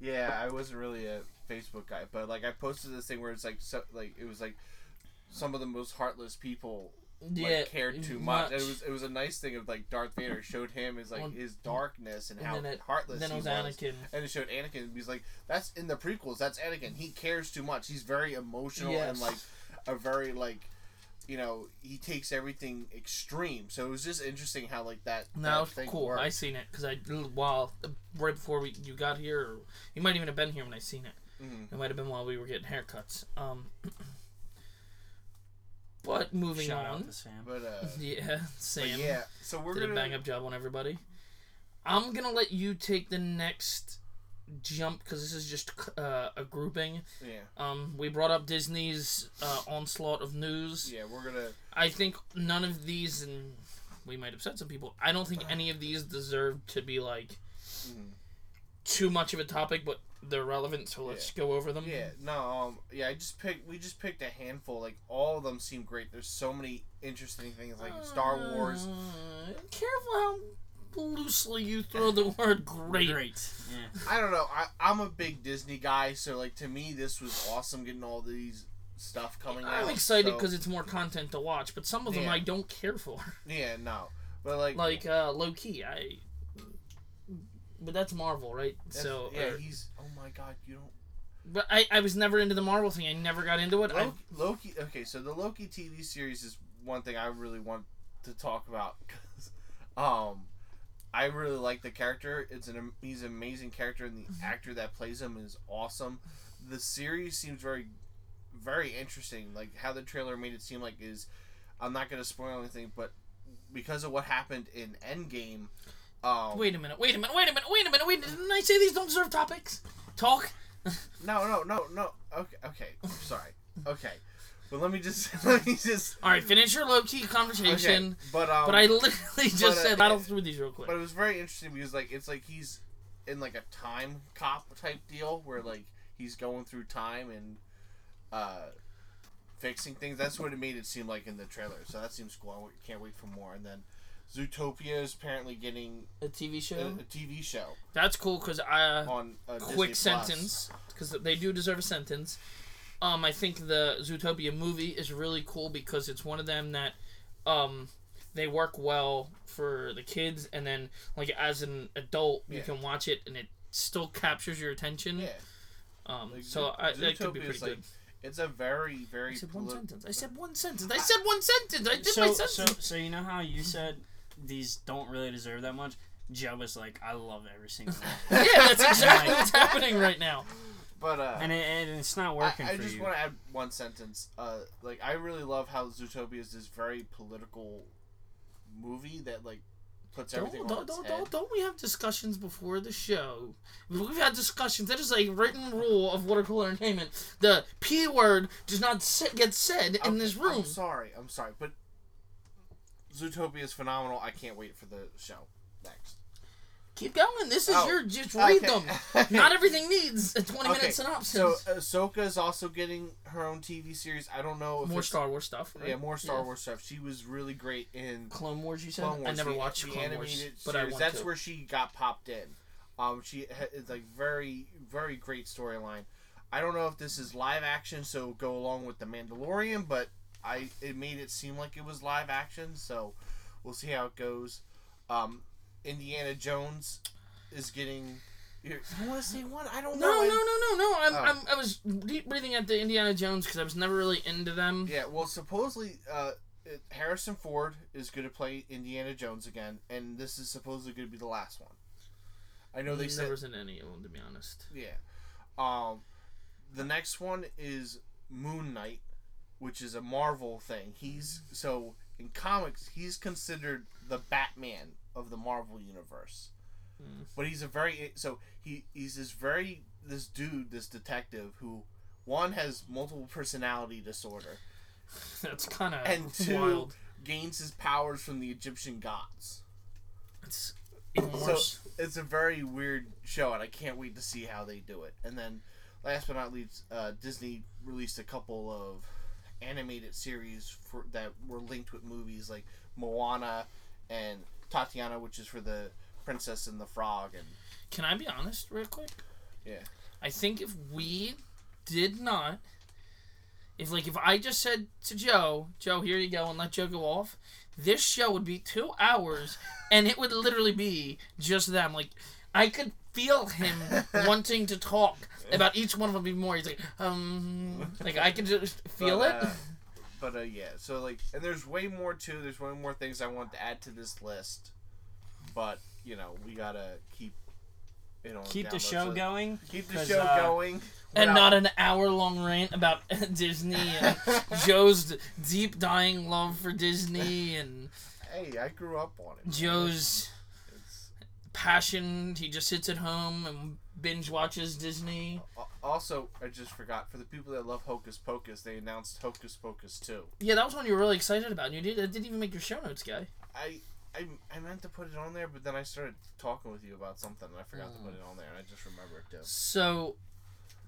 [SPEAKER 3] yeah, I wasn't really a Facebook guy, but like I posted this thing where it's like so, like it was like some of the most heartless people
[SPEAKER 1] Yeah,
[SPEAKER 3] like cared too much.
[SPEAKER 1] much.
[SPEAKER 3] It was it was a nice thing of like Darth Vader showed him as like
[SPEAKER 1] Well,
[SPEAKER 3] his darkness and,
[SPEAKER 1] and
[SPEAKER 3] how
[SPEAKER 1] it-
[SPEAKER 3] heartless
[SPEAKER 1] Then it
[SPEAKER 3] he
[SPEAKER 1] was
[SPEAKER 3] was.
[SPEAKER 1] Anakin.
[SPEAKER 3] And it showed Anakin. and He's like, that's in the prequels. That's Anakin. He cares too much. He's very emotional and like a very like, you know, he takes everything extreme. So it was just interesting how like that.
[SPEAKER 1] No,
[SPEAKER 3] that thing
[SPEAKER 1] cool.
[SPEAKER 3] worked.
[SPEAKER 1] I seen it because I while right before we you got here, or you might even have been here when I seen it.
[SPEAKER 3] Mhm.
[SPEAKER 1] It might have been while we were getting haircuts. Um, but moving
[SPEAKER 2] Shout
[SPEAKER 1] on.
[SPEAKER 2] out to Sam.
[SPEAKER 3] But uh,
[SPEAKER 1] Yeah,
[SPEAKER 3] but
[SPEAKER 1] Sam
[SPEAKER 3] yeah. So we're
[SPEAKER 1] did
[SPEAKER 3] gonna
[SPEAKER 1] a bang up job on everybody. I'm gonna let you take the next jump because this is just uh, a grouping.
[SPEAKER 3] Yeah,
[SPEAKER 1] Um, we brought up Disney's uh, onslaught of news.
[SPEAKER 3] yeah. We're gonna.
[SPEAKER 1] I think none of these, and we might upset some people. I don't think any of these deserve to be like
[SPEAKER 3] mhm.
[SPEAKER 1] too much of a topic, but they're relevant. So let's go over them.
[SPEAKER 3] Yeah, no, um, yeah, I just picked. We just picked a handful. Like all of them seem great. There's so many interesting things, like Star Wars.
[SPEAKER 1] Uh, careful how loosely you throw the word great.
[SPEAKER 2] Great. Yeah.
[SPEAKER 3] I don't know. I I'm a big Disney guy, so like to me, this was awesome getting all these stuff coming out.
[SPEAKER 1] I'm excited
[SPEAKER 3] so-
[SPEAKER 1] because it's more content to watch, but some of them
[SPEAKER 3] Yeah.
[SPEAKER 1] I don't care for.
[SPEAKER 3] yeah, no, but like
[SPEAKER 1] Like uh, Loki, I. But that's Marvel, right?
[SPEAKER 3] that's-
[SPEAKER 1] So
[SPEAKER 3] yeah,
[SPEAKER 1] or-
[SPEAKER 3] he's. Oh my god, you don't.
[SPEAKER 1] but I, I was never into the Marvel thing. I never got into it.
[SPEAKER 3] Loki, Loki. Okay, so the Loki TV series is one thing I really want to talk about because, um, I really like the character. It's an he's an amazing character, and the actor that plays him is awesome. The series seems very, very interesting. Like how the trailer made it seem like is, I'm not gonna spoil anything, but because of what happened in Endgame, um,
[SPEAKER 1] Wait a minute, wait a minute, wait a minute, wait a minute, wait, didn't I say these don't deserve topics? Talk?
[SPEAKER 3] no, no, no, no. Okay, okay, sorry. Okay, but let me just let me just.
[SPEAKER 1] Alright, finish your Loki conversation.
[SPEAKER 3] Okay, but um,
[SPEAKER 1] But I literally just
[SPEAKER 3] but, uh,
[SPEAKER 1] said rattle through these real quick.
[SPEAKER 3] But it was very interesting because like it's like he's in like a time cop type deal where like he's going through time and uh fixing things. That's what it made it seem like in the trailer. So that seems cool. I can't wait for more. And then Zootopia is apparently getting
[SPEAKER 1] A TV show?
[SPEAKER 3] a TV show
[SPEAKER 1] That's cool because I.
[SPEAKER 3] on uh,
[SPEAKER 1] quick
[SPEAKER 3] Disney
[SPEAKER 1] sentence because they do deserve a sentence. Um, I think the Zootopia movie is really cool because it's one of them that, um, they work well for the kids, and then like as an adult, you can watch it and it still captures your attention.
[SPEAKER 3] Yeah,
[SPEAKER 1] Um,
[SPEAKER 3] like,
[SPEAKER 1] so
[SPEAKER 3] Zo-
[SPEAKER 1] I, that could be
[SPEAKER 3] Zootopia
[SPEAKER 1] pretty
[SPEAKER 3] is, like,
[SPEAKER 1] good.
[SPEAKER 3] it's a very very
[SPEAKER 1] I said one
[SPEAKER 3] poli-
[SPEAKER 1] sentence. I said one sentence. I said one sentence. I did
[SPEAKER 2] so,
[SPEAKER 1] my
[SPEAKER 2] so,
[SPEAKER 1] sentence.
[SPEAKER 2] so you know how you said these don't really deserve that much? Joe was like, I love every single one.
[SPEAKER 1] yeah, that's exactly what's happening right now.
[SPEAKER 3] But uh,
[SPEAKER 2] and, it, and it's not working
[SPEAKER 3] I
[SPEAKER 2] for
[SPEAKER 3] just want to add one sentence. Uh, like I really love how Zootopia is this very political movie that like puts everything
[SPEAKER 1] Don't,
[SPEAKER 3] on
[SPEAKER 1] don't,
[SPEAKER 3] its
[SPEAKER 1] don't,
[SPEAKER 3] head.
[SPEAKER 1] don't, don't we have discussions before the show? We've had discussions. That is a written rule of water cooler entertainment. The P word does not sit, get said in
[SPEAKER 3] I'm-
[SPEAKER 1] this room.
[SPEAKER 3] I'm sorry. I'm sorry, but Zootopia is phenomenal. I can't wait for the show next.
[SPEAKER 1] Keep going. This is
[SPEAKER 3] Oh,
[SPEAKER 1] your just read
[SPEAKER 3] okay.
[SPEAKER 1] them. Not everything needs a twenty
[SPEAKER 3] Okay,
[SPEAKER 1] minute synopsis.
[SPEAKER 3] So Ahsoka is also getting her own TV series. I don't know if
[SPEAKER 1] more
[SPEAKER 3] it's,
[SPEAKER 1] Star Wars stuff. Right?
[SPEAKER 3] Yeah, more Star
[SPEAKER 1] Yeah.
[SPEAKER 3] Wars stuff. She was really great in
[SPEAKER 1] Clone Wars. You said
[SPEAKER 3] Clone Wars.
[SPEAKER 1] I never
[SPEAKER 3] the-
[SPEAKER 1] watched
[SPEAKER 3] the
[SPEAKER 1] Clone Wars,
[SPEAKER 3] animated
[SPEAKER 1] but I
[SPEAKER 3] series.
[SPEAKER 1] want
[SPEAKER 3] That's
[SPEAKER 1] to.
[SPEAKER 3] where she got popped in. Um, she it's like very very great storyline. I don't know if this is live action, so go along with the Mandalorian, but I it made it seem like it was live action, so we'll see how it goes. Um, Indiana Jones is getting. You want to say one? I don't
[SPEAKER 1] no,
[SPEAKER 3] know.
[SPEAKER 1] no,
[SPEAKER 3] no,
[SPEAKER 1] no, no, no. I'm,
[SPEAKER 3] Oh.
[SPEAKER 1] I'm, I was deep breathing at the Indiana Jones because I was never really into them.
[SPEAKER 3] Yeah, well, supposedly uh, Harrison Ford is going to play Indiana Jones again, and this is supposedly going to be the last one. I know they said
[SPEAKER 1] wasn't any of them, to be honest.
[SPEAKER 3] Yeah. Um, the next one is Moon Knight, which is a Marvel thing. He's so in comics he's considered the Batman of the Marvel universe.
[SPEAKER 1] Hmm.
[SPEAKER 3] But he's a very so he he's this very this dude this detective who one has multiple personality disorder
[SPEAKER 1] That's kind of and
[SPEAKER 3] two
[SPEAKER 1] wild.
[SPEAKER 3] gains his powers from the Egyptian gods.
[SPEAKER 1] It's
[SPEAKER 3] So it's a very weird show, and I can't wait to see how they do it. And then, last but not least, uh, Disney released a couple of animated series for that were linked with movies like Moana and Tiana, which is for the Princess and the Frog, and
[SPEAKER 1] Can I be honest, real quick?
[SPEAKER 3] Yeah.
[SPEAKER 1] I think if we did not if like if I just said to Joe, Joe, here you go, and let Joe go off, this show would be two hours, and it would literally be just them. Like I could feel him wanting to talk about each one of them even more. He's like, um, like I can just feel
[SPEAKER 3] But,
[SPEAKER 1] it.
[SPEAKER 3] uh, but uh, yeah, so like, and there's way more too. There's way more things I want to add to this list, but you know, we gotta keep it on.
[SPEAKER 2] Keep the show
[SPEAKER 3] so
[SPEAKER 2] going.
[SPEAKER 3] Keep the show
[SPEAKER 2] uh,
[SPEAKER 3] going.
[SPEAKER 1] and not an hour long rant about Disney and Joe's deep dying love for Disney and
[SPEAKER 3] Hey, I grew up on it.
[SPEAKER 1] Joe's passion. He just sits at home and binge watches Disney.
[SPEAKER 3] Also, I just forgot for the people that love Hocus Pocus, they announced Hocus Pocus 2.
[SPEAKER 1] Yeah, that was one you were really excited about. And you did. It didn't even make your show notes, guy.
[SPEAKER 3] I, I I meant to put it on there, but then I started talking with you about something and I forgot to put it on there, and I just remembered too.
[SPEAKER 1] So,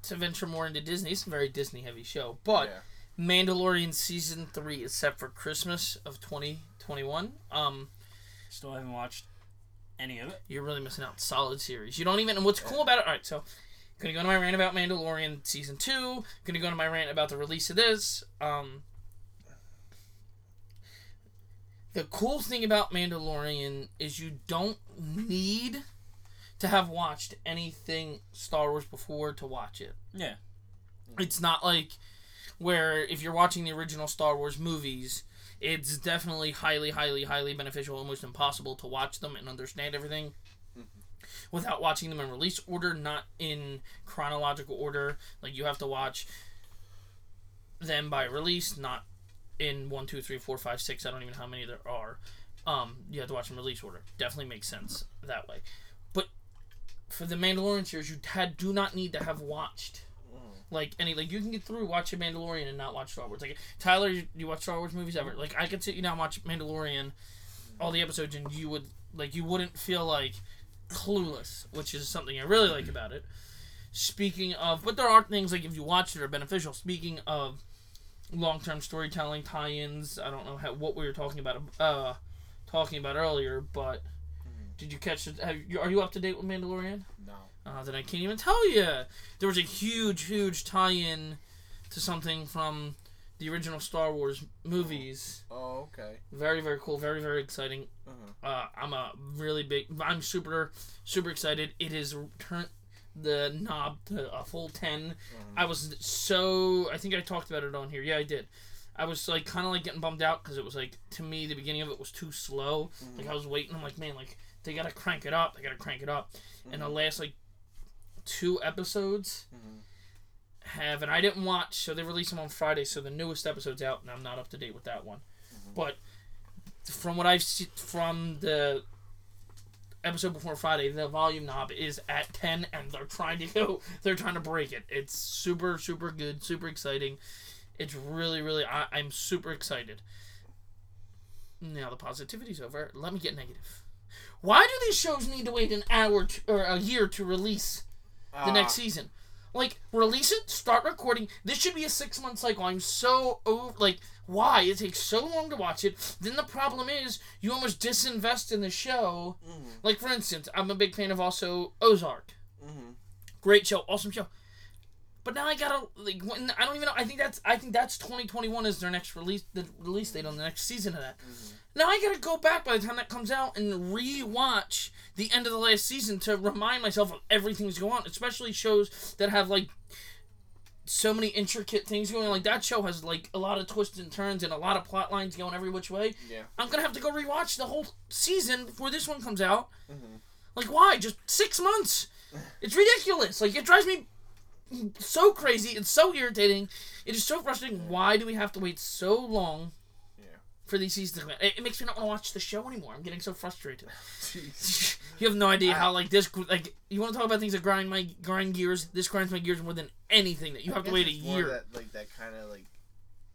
[SPEAKER 1] to venture more into Disney, it's a very Disney heavy show. But
[SPEAKER 3] yeah.
[SPEAKER 1] Mandalorian season three is set for Christmas of 2021. Um,
[SPEAKER 2] Still haven't watched any of it.
[SPEAKER 1] you're really missing out. Solid series. You don't even. And what's cool about it? All right, so gonna go to my rant about Mandalorian season two. Gonna go to my rant about the release of this. Um, the cool thing about Mandalorian is you don't need to have watched anything Star Wars before to watch it.
[SPEAKER 2] Yeah.
[SPEAKER 1] It's not like where if you're watching the original Star Wars movies, it's definitely highly, highly, highly beneficial, almost impossible to watch them and understand everything without watching them in release order, not in chronological order. Like you have to watch them by release, not in one, two, three, four, five, six. I don't even know how many there are. Um, you have to watch them in release order. Definitely makes sense that way. But for the Mandalorian series, you had do not need to have watched like any like you can get through watching Mandalorian and not watch Star Wars. Like Tyler, you, you watch Star Wars movies ever? Like I could sit you down watch Mandalorian, all the episodes, and you would like you wouldn't feel like clueless, which is something I really like about it. Speaking of, but there are things like if you watch it are beneficial. Speaking of long-term storytelling tie-ins, I don't know how, what we were talking about uh talking about earlier, but did you catch it? Have you, are you up to date with Mandalorian?
[SPEAKER 3] No.
[SPEAKER 1] Uh, that I can't even tell you. There was a huge, huge tie-in to something from the original Star Wars movies.
[SPEAKER 3] Oh, okay.
[SPEAKER 1] Very, very cool. Very, very exciting.
[SPEAKER 3] Uh-huh.
[SPEAKER 1] Uh, I'm a really big. I'm super, super excited. It is turned the knob to a full 10 I was so. I think I talked about it on here. Yeah, I did. I was like kind of like getting bummed out because it was like to me the beginning of it was too slow. Like I was waiting. I'm like, man, like they gotta crank it up. They gotta crank it up. And the last like two episodes mm-hmm. have, and I didn't watch, so they released them on Friday. So the newest episode's out, and I'm not up to date with that one. Mm-hmm. But from what I've seen from the episode before Friday, the volume knob is at 10, and they're trying to go, they're trying to break it. It's super, super good, super exciting. It's really, really, I, I'm super excited. Now the positivity's over. Let me get negative. Why do these shows need to wait an hour to, or a year to release the next season? Like, release it, start recording. This should be a six month cycle. I'm so over. Like, why? It takes so long to watch it. Then the problem is, you almost disinvest in the show. Like, for instance, I'm a big fan of also Ozark.
[SPEAKER 3] Mm-hmm.
[SPEAKER 1] Great show, awesome show. But now I gotta like when I don't even know. I think that's I think that's 2021 is their next release the release date on the next season of that. Now I gotta go back by the time that comes out and re-watch the end of the last season to remind myself of everything that's going on, especially shows that have like so many intricate things going on. Like that show has like a lot of twists and turns and a lot of plot lines going every which way.
[SPEAKER 3] Yeah.
[SPEAKER 1] I'm gonna have to go rewatch the whole season before this one comes out.
[SPEAKER 3] Mm-hmm.
[SPEAKER 1] Like why? Just six months? It's ridiculous. Like it drives me so crazy. It's so irritating. It is so frustrating. Why do we have to wait so long
[SPEAKER 3] Yeah.
[SPEAKER 1] for these seasons to come? It, it makes me not want to watch the show anymore. I'm getting so frustrated. You have no idea how like this like you want to talk about things that grind my grind gears. This grinds my gears more than anything that you have to wait a year.
[SPEAKER 3] That, like that kind of like,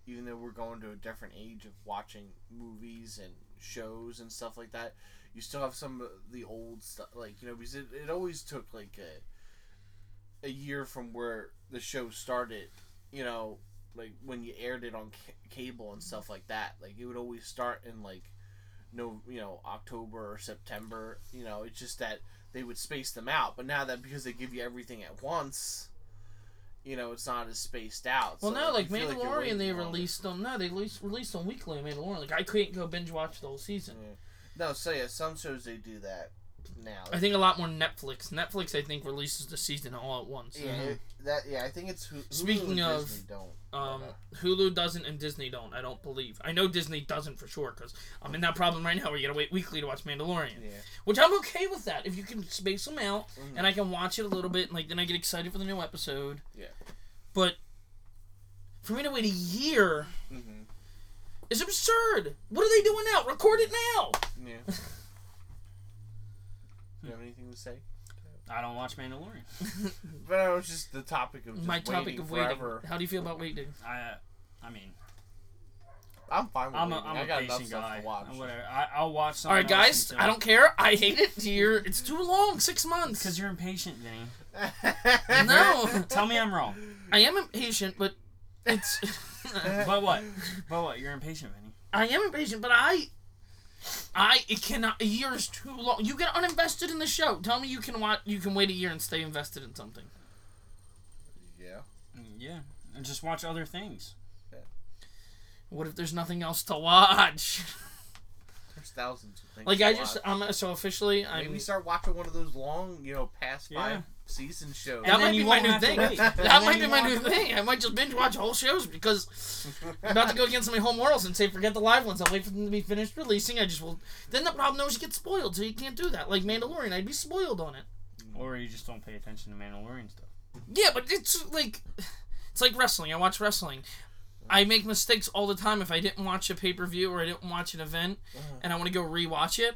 [SPEAKER 3] even though we're going to a different age of watching movies and shows and stuff like that, you still have some of the old stuff. Like you know, because it, it always took like a a year from where the show started. You know, like when you aired it on ca- cable and stuff like that. Like it would always start in like no, you know, October or September. You know, it's just that they would space them out. But now that because they give you everything at once you know, it's not as spaced out.
[SPEAKER 1] Well,
[SPEAKER 3] so
[SPEAKER 1] no, like
[SPEAKER 3] you feel you're
[SPEAKER 1] Mandalorian,
[SPEAKER 3] waiting
[SPEAKER 1] they released them. no, they released released on weekly Mandalorian. Like I couldn't go binge watch the whole season.
[SPEAKER 3] No, so yeah, some shows they do that now.
[SPEAKER 1] I think a lot more Netflix. Netflix, I think, releases the season all at once.
[SPEAKER 3] Yeah, it- that yeah, I think it's Hulu
[SPEAKER 1] Speaking
[SPEAKER 3] and
[SPEAKER 1] of,
[SPEAKER 3] Disney don't.
[SPEAKER 1] Um, Hulu doesn't and Disney don't. I don't believe. I know Disney doesn't for sure because I'm in that problem right now where you gotta wait weekly to watch Mandalorian,
[SPEAKER 3] yeah,
[SPEAKER 1] which I'm okay with that if you can space them out
[SPEAKER 3] Mhm.
[SPEAKER 1] and I can watch it a little bit. And, like then I get excited for the new episode.
[SPEAKER 3] Yeah.
[SPEAKER 1] But for me to wait a year
[SPEAKER 3] hmm
[SPEAKER 1] is absurd. What are they doing now? Record it now.
[SPEAKER 3] yeah. you have anything to say?
[SPEAKER 2] I don't watch Mandalorian.
[SPEAKER 3] But it was just the topic of just
[SPEAKER 1] My topic
[SPEAKER 3] waiting
[SPEAKER 1] of waiting.
[SPEAKER 3] forever.
[SPEAKER 1] How do you feel about waiting?
[SPEAKER 2] I, uh, I mean,
[SPEAKER 3] I'm fine with
[SPEAKER 2] I'm a,
[SPEAKER 3] waiting.
[SPEAKER 2] I'm
[SPEAKER 3] I
[SPEAKER 2] a
[SPEAKER 3] got enough
[SPEAKER 2] patient
[SPEAKER 3] stuff
[SPEAKER 2] guy.
[SPEAKER 3] to watch.
[SPEAKER 2] Whatever. I, I'll watch
[SPEAKER 1] All right,
[SPEAKER 2] something.
[SPEAKER 1] right, guys. I don't care. I hate it. You're, it's too long. Six months.
[SPEAKER 2] Because you're impatient, Vinny.
[SPEAKER 1] No.
[SPEAKER 2] Tell me I'm wrong.
[SPEAKER 1] I am impatient, but it's.
[SPEAKER 2] But what? But what? You're impatient, Vinny.
[SPEAKER 1] I am impatient, but I, I it cannot. A year is too long. You get uninvested in the show. Tell me you can watch. You can wait a year and stay invested in something.
[SPEAKER 3] yeah.
[SPEAKER 2] Mm, Yeah. And just watch other things. Yeah.
[SPEAKER 1] What if there's nothing else to watch?
[SPEAKER 3] There's thousands of things.
[SPEAKER 1] Like
[SPEAKER 3] to
[SPEAKER 1] I just,
[SPEAKER 3] watch.
[SPEAKER 1] I'm so officially. I'm.
[SPEAKER 3] maybe start watching one of those long, you know, past
[SPEAKER 2] Yeah.
[SPEAKER 3] five season shows.
[SPEAKER 1] that might be my new thing. That might be my new thing. I might just binge watch whole shows because I'm about to go against my home morals and say forget the live ones. I'll wait for them to be finished releasing. I just will. Then the problem is you get spoiled, so you can't do that. Like Mandalorian, I'd be spoiled on it.
[SPEAKER 2] Or you just don't pay attention to Mandalorian stuff.
[SPEAKER 1] Yeah, but it's like it's like wrestling. I watch wrestling. I make mistakes all the time if I didn't watch a pay per view or I didn't watch an event
[SPEAKER 3] Uh-huh.
[SPEAKER 1] and I want to go rewatch it.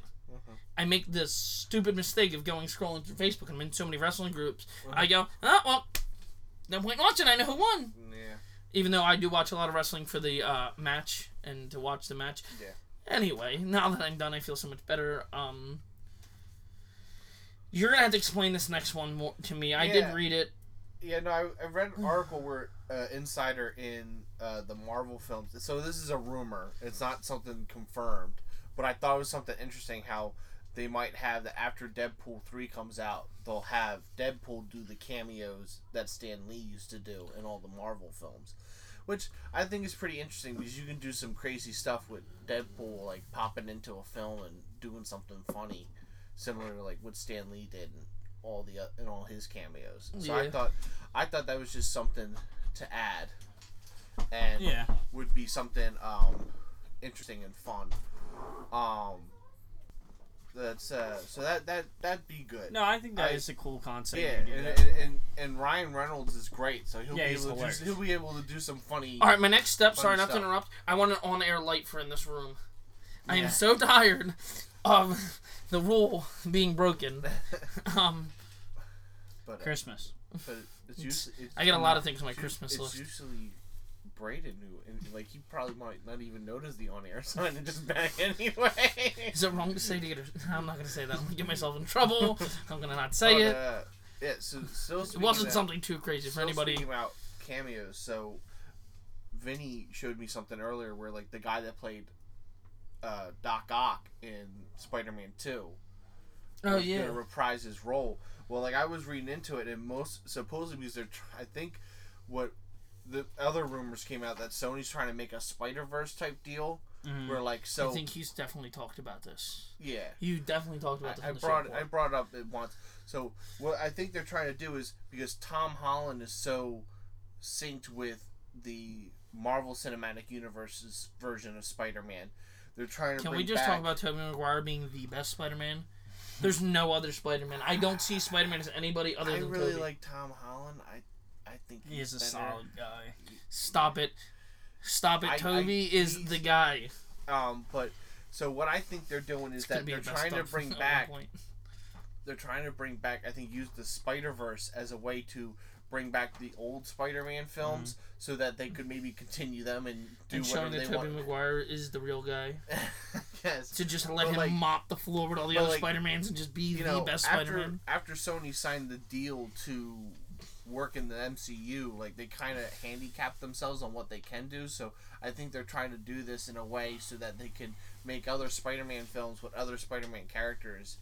[SPEAKER 1] I make this stupid mistake of going scrolling through Facebook. I'm in so many wrestling groups. I go, oh well, no point in watching. I know who won.
[SPEAKER 3] Yeah.
[SPEAKER 1] Even though I do watch a lot of wrestling for the uh, match and to watch the match.
[SPEAKER 3] Yeah.
[SPEAKER 1] Anyway, now that I'm done, I feel so much better. Um, you're gonna have to explain this next one more to me. I
[SPEAKER 3] Yeah.
[SPEAKER 1] did read it.
[SPEAKER 3] Yeah, no, I, I read an article where uh, insider in uh, the Marvel films. So this is a rumor. It's not something confirmed, but I thought it was something interesting how they might have that after Deadpool three comes out, they'll have Deadpool do the cameos that Stan Lee used to do in all the Marvel films, which I think is pretty interesting because you can do some crazy stuff with Deadpool, like popping into a film and doing something funny, similar to like what Stan Lee did in all the uh, in all his cameos. So I thought I thought that was just something to add, and
[SPEAKER 2] Yeah.
[SPEAKER 3] would be something um, interesting and fun. Um, that's uh, so that that that'd be good.
[SPEAKER 2] No, I think that
[SPEAKER 3] I-
[SPEAKER 2] is a cool concept.
[SPEAKER 3] Yeah, and, and, and, and Ryan Reynolds is great, so he'll
[SPEAKER 2] Yeah,
[SPEAKER 3] be able to do, he'll be able to do some funny.
[SPEAKER 1] All right, my next step.
[SPEAKER 3] Fun
[SPEAKER 1] Sorry, not to interrupt. I want an on-air light for in this room. I am so tired of the rule being broken. Um,
[SPEAKER 3] but, uh,
[SPEAKER 2] Christmas.
[SPEAKER 3] but it's usually, it's,
[SPEAKER 1] I get a lot of things on my
[SPEAKER 3] it's,
[SPEAKER 1] Christmas
[SPEAKER 3] it's
[SPEAKER 1] list.
[SPEAKER 3] usually Braden who, and like he probably might not even notice the on-air sign and just bang anyway.
[SPEAKER 1] Is it wrong to say to get? A, I'm not gonna say that. I'm gonna get myself in trouble. I'm gonna not say it.
[SPEAKER 3] uh, yeah, so still
[SPEAKER 1] It wasn't
[SPEAKER 3] of-
[SPEAKER 1] something too crazy for anybody.
[SPEAKER 3] about cameos, so Vinny showed me something earlier where like the guy that played uh, Doc Ock in Spider-Man Two
[SPEAKER 1] Oh
[SPEAKER 3] was
[SPEAKER 1] yeah.
[SPEAKER 3] gonna reprise his role. Well, like I was reading into it, and most supposedly because they're, I think, what the other rumors came out that Sony's trying to make a Spider Verse type deal,
[SPEAKER 2] Mhm.
[SPEAKER 3] where like so
[SPEAKER 1] I think he's definitely talked about this.
[SPEAKER 3] yeah.
[SPEAKER 1] You definitely talked about.
[SPEAKER 3] I, I
[SPEAKER 1] on the show
[SPEAKER 3] brought
[SPEAKER 1] before.
[SPEAKER 3] I brought it up it once. So what I think they're trying to do is because Tom Holland is so synced with the Marvel Cinematic Universe's version of Spider-Man, they're trying to
[SPEAKER 1] Can we just
[SPEAKER 3] back,
[SPEAKER 1] talk about Tobey Maguire being the best Spider-Man? There's no other Spider-Man. I don't see Spider-Man as anybody other
[SPEAKER 3] I
[SPEAKER 1] than
[SPEAKER 3] I
[SPEAKER 1] really
[SPEAKER 3] like Tom Holland. I think
[SPEAKER 2] He is a
[SPEAKER 3] better.
[SPEAKER 2] solid guy.
[SPEAKER 1] Stop it. Stop it.
[SPEAKER 3] I- I-
[SPEAKER 1] Tobey is the guy.
[SPEAKER 3] Um, but so what I think they're doing is
[SPEAKER 1] It's
[SPEAKER 3] that they're trying to bring back they're trying to bring back I think use the Spider Verse as a way to bring back the old Spider-Man films so that they could maybe continue them and do
[SPEAKER 1] and showing
[SPEAKER 3] whatever
[SPEAKER 1] that
[SPEAKER 3] they
[SPEAKER 1] Tobey
[SPEAKER 3] want.
[SPEAKER 1] Maguire is the real guy.
[SPEAKER 3] yes.
[SPEAKER 1] To just let
[SPEAKER 3] But,
[SPEAKER 1] him
[SPEAKER 3] like-
[SPEAKER 1] mop the floor with all the other
[SPEAKER 3] like,
[SPEAKER 1] Spider-Mans and just be the
[SPEAKER 3] know,
[SPEAKER 1] best
[SPEAKER 3] after
[SPEAKER 1] Spider-Man.
[SPEAKER 3] after Sony signed the deal to work in the MCU, like they kind of handicap themselves on what they can do. So I think they're trying to do this in a way so that they can make other Spider-Man films with other Spider-Man characters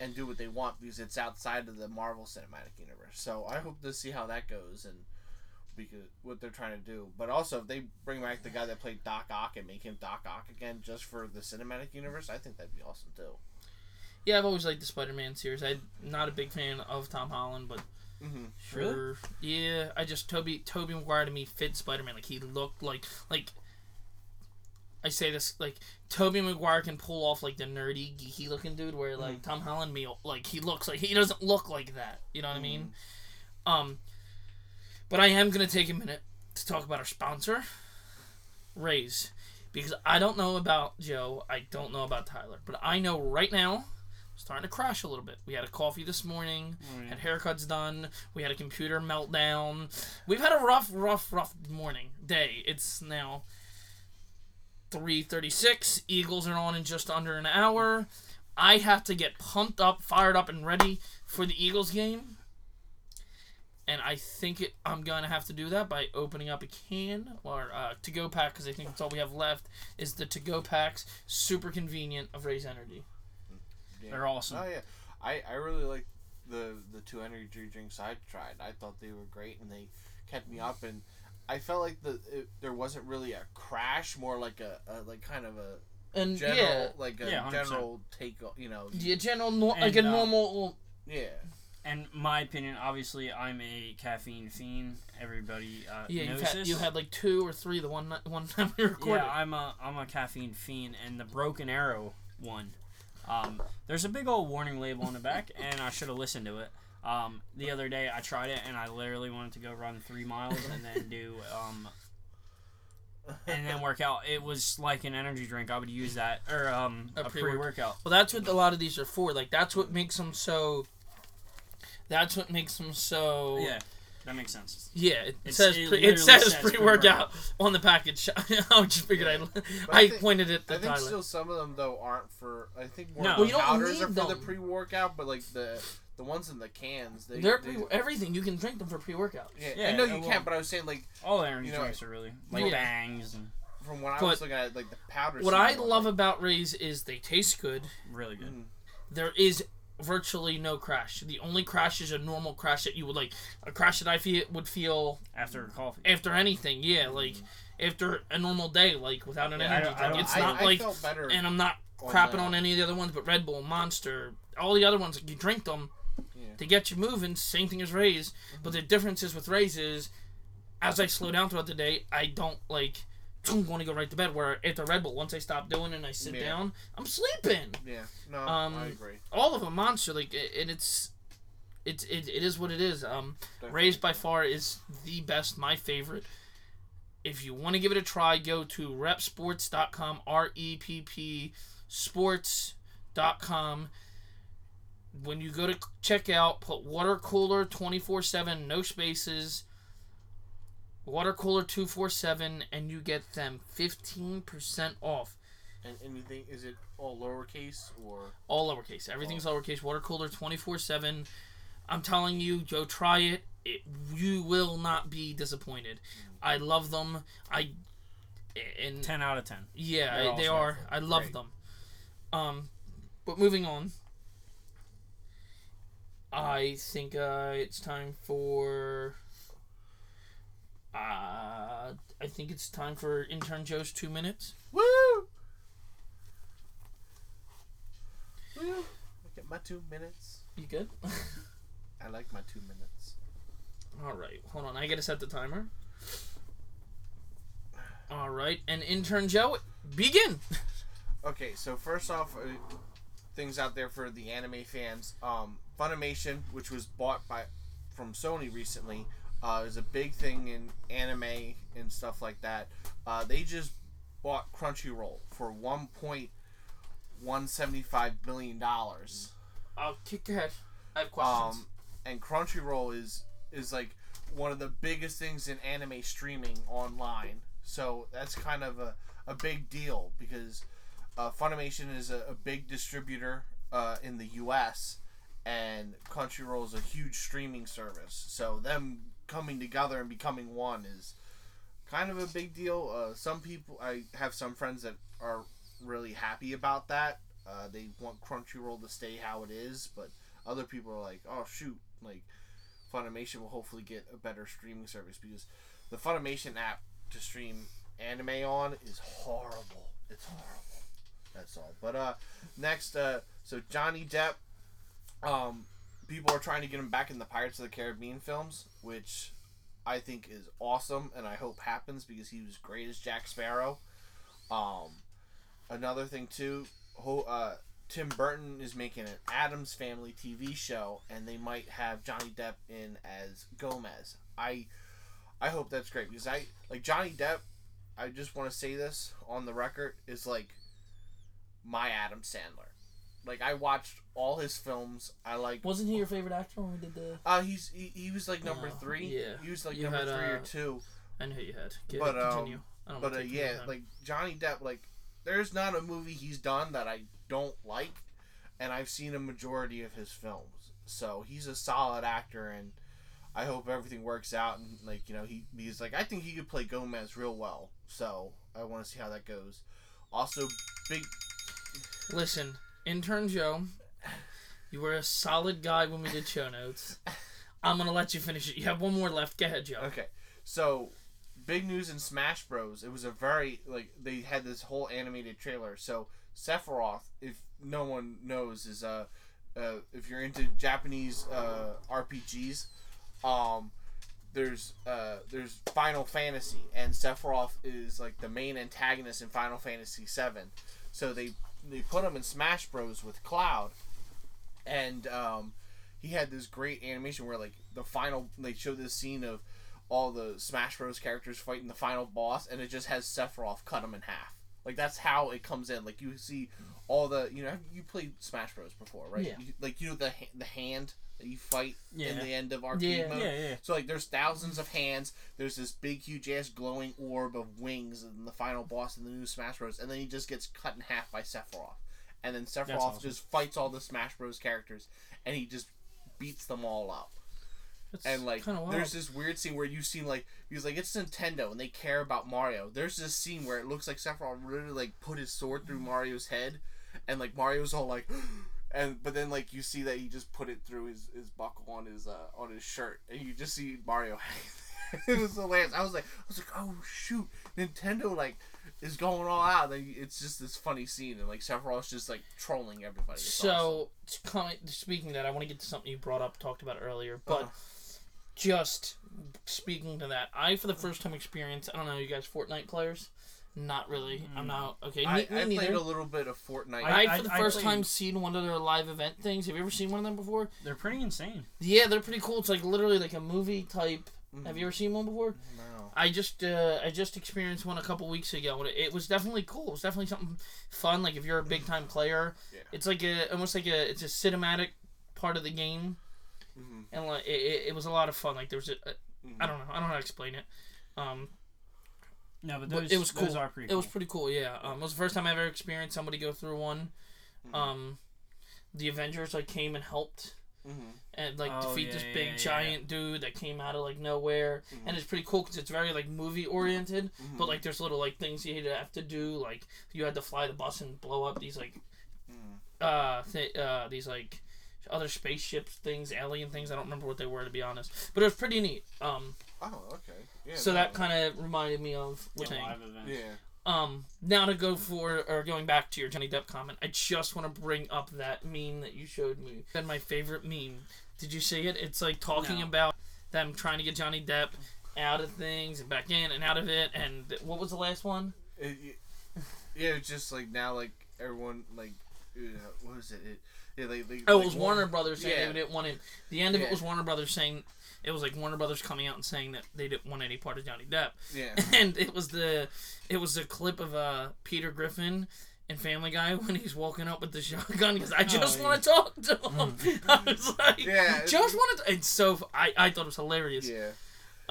[SPEAKER 3] and do what they want because it's outside of the Marvel Cinematic Universe. So I hope to see how that goes and because what they're trying to do. But also, if they bring back the guy that played Doc Ock and make him Doc Ock again just for the cinematic universe, I think that'd be awesome too.
[SPEAKER 1] Yeah, I've always liked the Spider-Man series. I'm not a big fan of Tom Holland, but
[SPEAKER 3] Mm-hmm.
[SPEAKER 1] sure. Yeah, I just Tobey Tobey Maguire to me fit Spider-Man. Like he looked like like. I say this like Tobey Maguire can pull off like the nerdy geeky looking dude, where like Tom Holland me like he looks like he doesn't look like that. You know what I mean? Um, but I am gonna take a minute to talk about our sponsor, Raze, because I don't know about Joe, I don't know about Tyler, but I know right now, starting to crash a little bit. We had a coffee this morning, had haircuts done, we had a computer meltdown. We've had a rough, rough, rough morning day. It's now. 336 Eagles are on in just under an hour. I have to get pumped up, fired up, and ready for the Eagles game. And I think it, I'm going to have to do that by opening up a can or uh, to go pack because I think that's all we have left is the to go packs. Super convenient of Raise Energy.
[SPEAKER 2] They're awesome.
[SPEAKER 3] Oh yeah, I I really like the the two energy drinks I tried. I thought they were great and they kept me up and I felt like the it, there wasn't really a crash, more like a, a like kind of a
[SPEAKER 1] And
[SPEAKER 3] general
[SPEAKER 1] yeah,
[SPEAKER 3] like a
[SPEAKER 2] Yeah,
[SPEAKER 3] general take. You know,
[SPEAKER 1] yeah, general nor- like a
[SPEAKER 2] uh,
[SPEAKER 1] normal.
[SPEAKER 3] yeah.
[SPEAKER 2] And my opinion, obviously, I'm a caffeine fiend. Everybody uh,
[SPEAKER 1] Yeah, you
[SPEAKER 2] knows
[SPEAKER 1] had,
[SPEAKER 2] this.
[SPEAKER 1] you had like two or three the one one time we recorded.
[SPEAKER 2] Yeah, I'm a I'm a caffeine fiend, and the Broken Arrow one. Um, there's a big old warning label on the back, and I should have listened to it. Um, the other day I tried it, and I literally wanted to go run three miles and then do um, and then work out. It was like an energy drink. I would use that or um,
[SPEAKER 1] A
[SPEAKER 2] a, pre workout.
[SPEAKER 1] Well, that's what a lot of these are for. Like that's what makes them so. That's what makes them so.
[SPEAKER 2] Yeah, that makes sense.
[SPEAKER 1] Yeah, it
[SPEAKER 2] It's-
[SPEAKER 1] says
[SPEAKER 2] it
[SPEAKER 1] pre, it says,
[SPEAKER 2] says
[SPEAKER 1] pre-workout on the package. I just figured
[SPEAKER 3] Yeah.
[SPEAKER 1] I I,
[SPEAKER 3] I think-
[SPEAKER 1] pointed it
[SPEAKER 3] I think
[SPEAKER 1] Tyler.
[SPEAKER 3] still some of them though aren't for. I think more
[SPEAKER 2] No. Well,
[SPEAKER 1] you don't
[SPEAKER 3] powders
[SPEAKER 1] need
[SPEAKER 3] are for the pre-workout, but like the the ones in the cans, they,
[SPEAKER 1] They're
[SPEAKER 3] they
[SPEAKER 1] pre- everything you can drink them for pre-workout.
[SPEAKER 3] yeah,
[SPEAKER 2] Yeah,
[SPEAKER 3] I know
[SPEAKER 2] uh,
[SPEAKER 3] you
[SPEAKER 2] well-
[SPEAKER 3] can, but I was saying like
[SPEAKER 2] All energy
[SPEAKER 3] You know,
[SPEAKER 2] drinks are really like
[SPEAKER 1] Yeah.
[SPEAKER 2] bangs and
[SPEAKER 3] from when I
[SPEAKER 1] But
[SPEAKER 3] was looking at like the powders.
[SPEAKER 1] What I love about Raze is they taste good.
[SPEAKER 2] really good.
[SPEAKER 3] Mm.
[SPEAKER 1] There is virtually no crash. The only crash is a normal crash that you would like a crash that I feel would feel
[SPEAKER 2] After a coffee.
[SPEAKER 1] after anything. Yeah, like after a normal day, like without an
[SPEAKER 2] Yeah,
[SPEAKER 1] energy drink. It's
[SPEAKER 3] I,
[SPEAKER 1] not
[SPEAKER 3] I
[SPEAKER 1] like
[SPEAKER 3] better.
[SPEAKER 1] and I'm not
[SPEAKER 3] on
[SPEAKER 1] crapping
[SPEAKER 3] that.
[SPEAKER 1] on any of the other ones, but Red Bull, Monster, all the other ones, you drink them
[SPEAKER 3] Yeah.
[SPEAKER 1] to get you moving. Same thing as Raze,
[SPEAKER 3] Mm-hmm.
[SPEAKER 1] but the difference is with Raze is, as I slow down throughout the day, I don't like want to go right to bed. Where at the Red Bull, once I stop doing it and I sit
[SPEAKER 3] Yeah.
[SPEAKER 1] down, I'm sleeping.
[SPEAKER 3] Yeah, no,
[SPEAKER 1] Um,
[SPEAKER 3] I agree.
[SPEAKER 1] All of them Monster, like, and it's. It's it, it is what it is. Um,
[SPEAKER 3] Definitely.
[SPEAKER 1] Raze by far is the best, my favorite. If you want to give it a try, go to reppsports.com, R E P P sports.com. When you go to check out, put water cooler 24 7, no spaces, water cooler 247, and you get them 15% off.
[SPEAKER 3] And anything is it all lowercase or
[SPEAKER 1] All lowercase. Everything's lowercase. Water cooler 24 7. I'm telling you, go try it. it. You will not be disappointed. I love them. I. And
[SPEAKER 2] Ten out of ten.
[SPEAKER 1] yeah,
[SPEAKER 2] They're
[SPEAKER 1] they are. I love
[SPEAKER 3] Great.
[SPEAKER 1] them. Um, but moving on. I think uh, it's time for. Uh, I think it's time for intern Joe's two minutes.
[SPEAKER 3] woo? Woo! I get my two minutes.
[SPEAKER 1] You good?
[SPEAKER 3] I like my two minutes.
[SPEAKER 1] All right, hold on. I gotta set the timer. All right, and intern Joe, begin.
[SPEAKER 3] Okay, so first off, uh, things out there for the anime fans. Um, Funimation, which was bought by from Sony recently, uh, is a big thing in anime and stuff like that. Uh, they just bought Crunchyroll for one point one seventy five billion dollars.
[SPEAKER 1] I'll kick ahead. I have questions.
[SPEAKER 3] Um, and Crunchyroll is is like one of the biggest things in anime streaming online. So that's kind of a, a big deal because uh, Funimation is a, a big distributor uh, in the U.S. and Crunchyroll is a huge streaming service. So them coming together and becoming one is kind of a big deal. Uh, some people, I have some friends that are really happy about that. Uh, they want Crunchyroll to stay how it is, but other people are like, oh shoot, like Funimation will hopefully get a better streaming service because the Funimation app to stream anime on is horrible. It's horrible. That's all. But uh, next, uh, so Johnny Depp, um, people are trying to get him back in the Pirates of the Caribbean films, which I think is awesome, and I hope happens because he was great as Jack Sparrow. Um, another thing too, ho- uh, Tim Burton is making an Addams Family TV show, and they might have Johnny Depp in as Gomez. I, I hope that's great because I like Johnny Depp. I just want to say this on the record is like my Adam Sandler. Like I watched all his films. I like.
[SPEAKER 1] Wasn't he your favorite actor when we did the?
[SPEAKER 3] Uh, he's he, he was like number three.
[SPEAKER 1] yeah.
[SPEAKER 3] He was like
[SPEAKER 1] You
[SPEAKER 3] number
[SPEAKER 1] had,
[SPEAKER 3] three or
[SPEAKER 1] uh,
[SPEAKER 3] two.
[SPEAKER 1] I know you had. Get,
[SPEAKER 3] But, um,
[SPEAKER 1] continue. I don't
[SPEAKER 3] But uh,
[SPEAKER 1] wanna take too much
[SPEAKER 3] yeah, like Johnny Depp, like there's not a movie he's done that I don't like, and I've seen a majority of his films. So he's a solid actor, and I hope everything works out. And like you know, he he's like I think he could play Gomez real well. So I want to see how that goes. Also, big
[SPEAKER 1] Listen, intern Joe, you were a solid guy when we did show notes. I'm gonna let you finish it. You have one more left. Go ahead, Joe.
[SPEAKER 3] Okay, so big news in Smash Bros. It was a very like they had this whole animated trailer. So Sephiroth, if no one knows, is uh, uh if you're into Japanese uh RPGs, um, there's uh there's Final Fantasy and Sephiroth is like the main antagonist in Final Fantasy Seven. So they they put him in Smash Bros with Cloud, and um, he had this great animation where like the final they show this scene of all the Smash Bros characters fighting the final boss, and it just has Sephiroth cut him in half. Like that's how it comes in. Like you see all the you know you played Smash Bros before, right?
[SPEAKER 1] Yeah.
[SPEAKER 3] You, like you know the the hand that you fight in the end of arcade
[SPEAKER 1] Yeah.
[SPEAKER 3] mode.
[SPEAKER 2] Yeah, yeah.
[SPEAKER 3] So like there's thousands of hands. There's this big huge ass glowing orb of wings and the final boss in the new Smash Bros. And then he just gets cut in half by Sephiroth. And then Sephiroth
[SPEAKER 2] awesome.
[SPEAKER 3] just fights all the Smash Bros characters and he just beats them all up.
[SPEAKER 1] That's
[SPEAKER 3] And like there's this weird scene where you see like he's like it's Nintendo and they care about Mario. There's this scene where it looks like Sephiroth really like put his sword through Mario's head and like Mario's all like oh, and but then like you see that he just put it through his, his buckle on his uh on his shirt and you just see Mario it was hilarious. I was like I was like, oh shoot, Nintendo like is going all out. Like, it's just this funny scene and like Sephiroth's just like trolling everybody. It's.
[SPEAKER 1] So, kind speaking of that, I want to get to something you brought up, talked about earlier, but
[SPEAKER 3] Uh-huh.
[SPEAKER 1] just speaking to that, I for the first time experienced. I don't know, you guys, Fortnite players? Not really. I'm not okay.
[SPEAKER 3] I,
[SPEAKER 1] me, me
[SPEAKER 3] I
[SPEAKER 1] neither.
[SPEAKER 3] played a little bit of Fortnite.
[SPEAKER 1] I,
[SPEAKER 2] I-
[SPEAKER 1] for the
[SPEAKER 2] I
[SPEAKER 1] first
[SPEAKER 2] played-
[SPEAKER 1] time seen one of their live event things. Have you ever seen one of them before?
[SPEAKER 2] They're pretty insane.
[SPEAKER 1] Yeah, they're pretty cool. It's like literally like a movie type.
[SPEAKER 3] Mhm.
[SPEAKER 1] Have you ever seen one before?
[SPEAKER 3] No.
[SPEAKER 1] I just uh, I just experienced one a couple weeks ago, and it, it was definitely cool. It was definitely something fun. Like if you're a big time player,
[SPEAKER 3] Yeah.
[SPEAKER 1] it's like a almost like a it's a cinematic part of the game,
[SPEAKER 3] Mhm.
[SPEAKER 1] and like it, it, it was a lot of fun. Like there was a, a
[SPEAKER 3] Mhm.
[SPEAKER 1] I don't know I don't know how to explain it. Um,
[SPEAKER 2] No, but
[SPEAKER 1] But
[SPEAKER 2] those,
[SPEAKER 1] it was
[SPEAKER 2] those
[SPEAKER 1] cool.
[SPEAKER 2] are pretty
[SPEAKER 1] it
[SPEAKER 2] cool.
[SPEAKER 1] was pretty cool. Yeah, um, it was the first time I ever experienced somebody go through one.
[SPEAKER 3] Mhm.
[SPEAKER 1] Um, the Avengers like came and helped
[SPEAKER 3] Mhm.
[SPEAKER 1] and like
[SPEAKER 2] Oh,
[SPEAKER 1] defeat
[SPEAKER 2] yeah,
[SPEAKER 1] this
[SPEAKER 2] yeah,
[SPEAKER 1] big
[SPEAKER 2] yeah,
[SPEAKER 1] giant dude that came out of like nowhere,
[SPEAKER 3] Mhm.
[SPEAKER 1] and it's pretty cool because it's very like movie oriented.
[SPEAKER 3] Mhm.
[SPEAKER 1] But like, there's little like things you have to do. Like, you had to fly the bus and blow up these like,
[SPEAKER 3] Mhm.
[SPEAKER 1] uh, th- uh, these like other spaceships things, alien things. I don't remember what they were to be honest. But it was pretty neat. Um,
[SPEAKER 3] Oh, okay. Yeah.
[SPEAKER 1] so
[SPEAKER 3] no.
[SPEAKER 1] that kind of reminded me of
[SPEAKER 2] Yeah,
[SPEAKER 1] Wu-Tang.
[SPEAKER 3] Yeah.
[SPEAKER 1] Um, now to go for or going back to your Johnny Depp comment, I just want to bring up that meme that you showed me. Been my favorite meme. Did you see it? It's like talking
[SPEAKER 2] No.
[SPEAKER 1] about them trying to get Johnny Depp out of things and back in and out of it. And what was the last one?
[SPEAKER 3] It, it- yeah, it's just like now, like everyone, like, uh, what was it? it yeah, they, they,
[SPEAKER 1] Oh, it was Warner Brothers saying
[SPEAKER 3] yeah.
[SPEAKER 1] they didn't want him. The end of
[SPEAKER 3] Yeah.
[SPEAKER 1] it was Warner Brothers saying it was like Warner Brothers coming out and saying that they didn't want any part of Johnny Depp.
[SPEAKER 3] Yeah.
[SPEAKER 1] and it was the it was a clip of uh Peter Griffin in Family Guy when he's walking up with the shotgun because I just
[SPEAKER 2] Oh,
[SPEAKER 1] want to talk to him. I was like,
[SPEAKER 3] Yeah,
[SPEAKER 1] just wanted. To, it's so I I thought it was hilarious.
[SPEAKER 3] Yeah.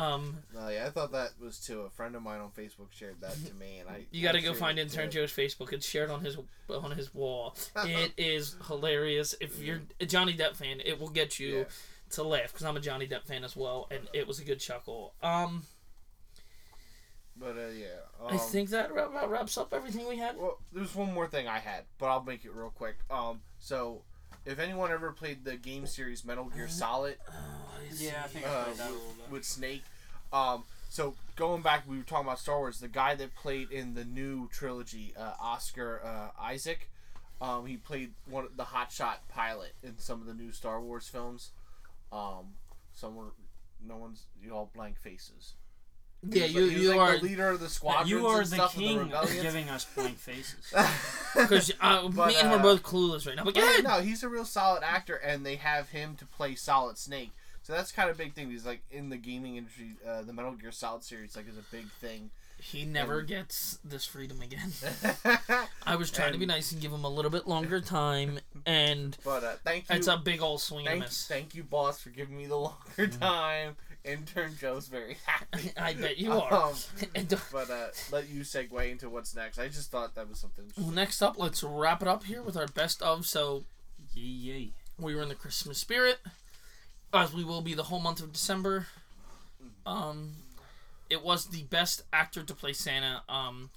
[SPEAKER 1] Um,
[SPEAKER 3] No, yeah, I thought that was too. A friend of mine on Facebook shared that to me, and I.
[SPEAKER 1] you got to go find Intern
[SPEAKER 3] too.
[SPEAKER 1] Joe's Facebook. It's shared on his on his wall. It is hilarious. If you're a Johnny Depp fan, it will get you
[SPEAKER 3] Yeah.
[SPEAKER 1] to laugh because I'm a Johnny Depp fan as well, and it was a good chuckle. Um,
[SPEAKER 3] But uh, yeah.
[SPEAKER 1] I
[SPEAKER 3] um,
[SPEAKER 1] think that wrap- wraps up everything we had.
[SPEAKER 3] Well, there's one more thing I had, but I'll make it real quick. Um, so if anyone ever played the game series Metal Gear Solid
[SPEAKER 2] Yeah, I think I
[SPEAKER 3] uh,
[SPEAKER 2] played that a
[SPEAKER 3] with,
[SPEAKER 2] little bit.
[SPEAKER 3] with Snake, um, so going back, we were talking about Star Wars. The guy that played in the new trilogy, uh, Oscar uh, Isaac, um, he played one the hotshot pilot in some of the new Star Wars films. Um, some were no one's you all blank faces. He
[SPEAKER 1] Yeah, you
[SPEAKER 3] like-
[SPEAKER 1] you
[SPEAKER 3] like
[SPEAKER 1] are
[SPEAKER 3] the leader of the squadrons.
[SPEAKER 2] You are
[SPEAKER 3] and
[SPEAKER 2] the
[SPEAKER 3] stuff
[SPEAKER 2] king
[SPEAKER 3] of the
[SPEAKER 2] of giving us blank faces.
[SPEAKER 1] because uh,
[SPEAKER 3] But,
[SPEAKER 1] me and him are
[SPEAKER 3] uh,
[SPEAKER 1] both clueless right now. But go
[SPEAKER 3] Yeah,
[SPEAKER 1] ahead.
[SPEAKER 3] no, he's a real solid actor, and they have him to play Solid Snake. So that's kind of a big thing. He's like in the gaming industry, uh, the Metal Gear Solid series like is a big thing.
[SPEAKER 1] He never
[SPEAKER 3] And-
[SPEAKER 1] gets this freedom again. I was trying to be nice and give him a little bit longer time, and
[SPEAKER 3] but uh, thank you,
[SPEAKER 1] it's a big old swing and miss.
[SPEAKER 3] thank you, boss, for giving me the longer time. Intern Joe's very happy.
[SPEAKER 1] I bet you are.
[SPEAKER 3] Um,
[SPEAKER 1] And, uh,
[SPEAKER 3] but uh, let you segue into what's next. I just thought that was something.
[SPEAKER 1] well, next up, let's wrap it up here with our best of. So
[SPEAKER 2] Yay, yay.
[SPEAKER 1] we were in the Christmas spirit, as we will be the whole month of December. Um, it was the best actor to play Santa. Um,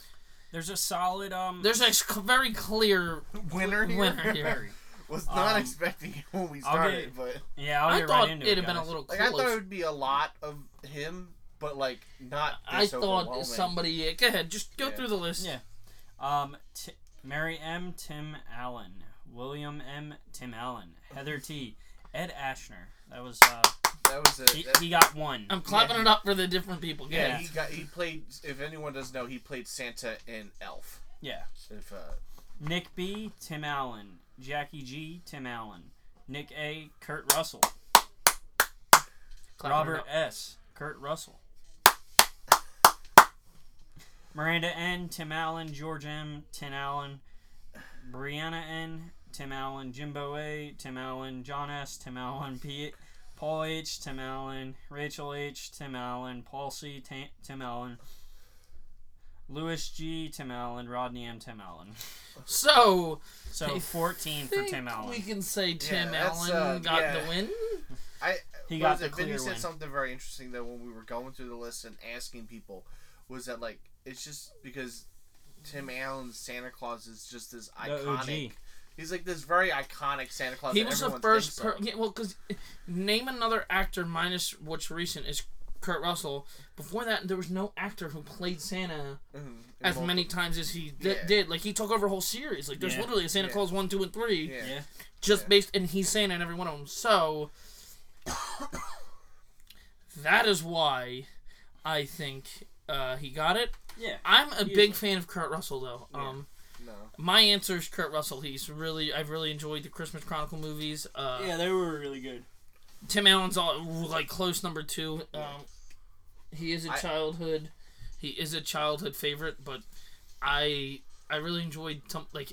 [SPEAKER 2] There's a solid um.
[SPEAKER 1] there's a very clear
[SPEAKER 3] Winner here.
[SPEAKER 1] winner here.
[SPEAKER 3] Was not
[SPEAKER 2] Um,
[SPEAKER 3] expecting it when we started,
[SPEAKER 2] get-
[SPEAKER 3] but
[SPEAKER 2] yeah, I'll
[SPEAKER 1] I
[SPEAKER 2] get
[SPEAKER 1] thought
[SPEAKER 2] right into
[SPEAKER 1] it'd have been a little
[SPEAKER 3] like I thought it would be a lot of him, but like not.
[SPEAKER 1] I thought somebody. Go ahead, just go
[SPEAKER 3] Yeah.
[SPEAKER 1] through the list.
[SPEAKER 2] Yeah. Um, T- Mary M. Tim Allen, William M. Tim Allen, Heather T. Ed Asner. That was uh,
[SPEAKER 3] that was a.
[SPEAKER 2] he,
[SPEAKER 3] that-
[SPEAKER 2] he got one.
[SPEAKER 1] I'm clapping
[SPEAKER 3] Yeah.
[SPEAKER 1] it up for the different people. Go
[SPEAKER 3] yeah, he got he played. If anyone doesn't know, he played Santa in Elf.
[SPEAKER 2] Yeah.
[SPEAKER 3] If uh,
[SPEAKER 2] Nick B. Tim Allen, Jackie G. Tim Allen, Nick A. Kurt Russell,
[SPEAKER 1] it
[SPEAKER 2] Robert. S. Kurt Russell. Miranda N. Tim Allen, George M. Tim Allen, Brianna N. Tim Allen, Jimbo A. Tim Allen, John S. Tim Allen, P. Paul H. Tim Allen, Rachel H. Tim Allen, Paul C. Tim Allen, Louis G. Tim Allen, Rodney M. Tim Allen.
[SPEAKER 1] So
[SPEAKER 2] So
[SPEAKER 1] I
[SPEAKER 2] 14 for Tim Allen.
[SPEAKER 1] We can say Tim
[SPEAKER 3] that's,
[SPEAKER 1] Allen
[SPEAKER 3] uh,
[SPEAKER 1] got
[SPEAKER 3] yeah.
[SPEAKER 1] the win.
[SPEAKER 3] I
[SPEAKER 2] He got
[SPEAKER 3] was
[SPEAKER 2] the
[SPEAKER 3] it? Vinny
[SPEAKER 2] clear
[SPEAKER 3] said
[SPEAKER 2] win.
[SPEAKER 3] something very interesting though when we were going through the list and asking people was that like it's just because Tim Allen's Santa Claus is just this
[SPEAKER 2] The OG.
[SPEAKER 3] iconic. He's like this very iconic Santa Claus.
[SPEAKER 1] He
[SPEAKER 3] that
[SPEAKER 1] was the
[SPEAKER 3] everyone
[SPEAKER 1] first.
[SPEAKER 3] thinks
[SPEAKER 1] Per-
[SPEAKER 3] of.
[SPEAKER 1] yeah, well, because name another actor minus what's recent is Kurt Russell. Before that, there was no actor who played Santa
[SPEAKER 3] Mhm.
[SPEAKER 1] as
[SPEAKER 3] Multiple-
[SPEAKER 1] many times as he di-
[SPEAKER 3] Yeah.
[SPEAKER 1] did. Like he took over a whole series. Like there's
[SPEAKER 2] Yeah.
[SPEAKER 1] literally a Santa
[SPEAKER 3] Yeah.
[SPEAKER 1] Claus one, two, and three,
[SPEAKER 3] Yeah.
[SPEAKER 2] Yeah.
[SPEAKER 1] just
[SPEAKER 3] Yeah.
[SPEAKER 1] based, and he's Santa in every one of them. So that is why I think uh, he got it.
[SPEAKER 2] Yeah.
[SPEAKER 1] I'm a
[SPEAKER 2] He
[SPEAKER 1] big fan of Kurt Russell though.
[SPEAKER 3] Yeah.
[SPEAKER 1] Um,
[SPEAKER 3] No.
[SPEAKER 1] my answer is Kurt Russell. He's really I've really enjoyed the Christmas Chronicle movies. Uh,
[SPEAKER 2] Yeah, they were really good.
[SPEAKER 1] Tim Allen's all, like close number two. Um, he is a childhood, he is a childhood favorite, but I I really enjoyed some like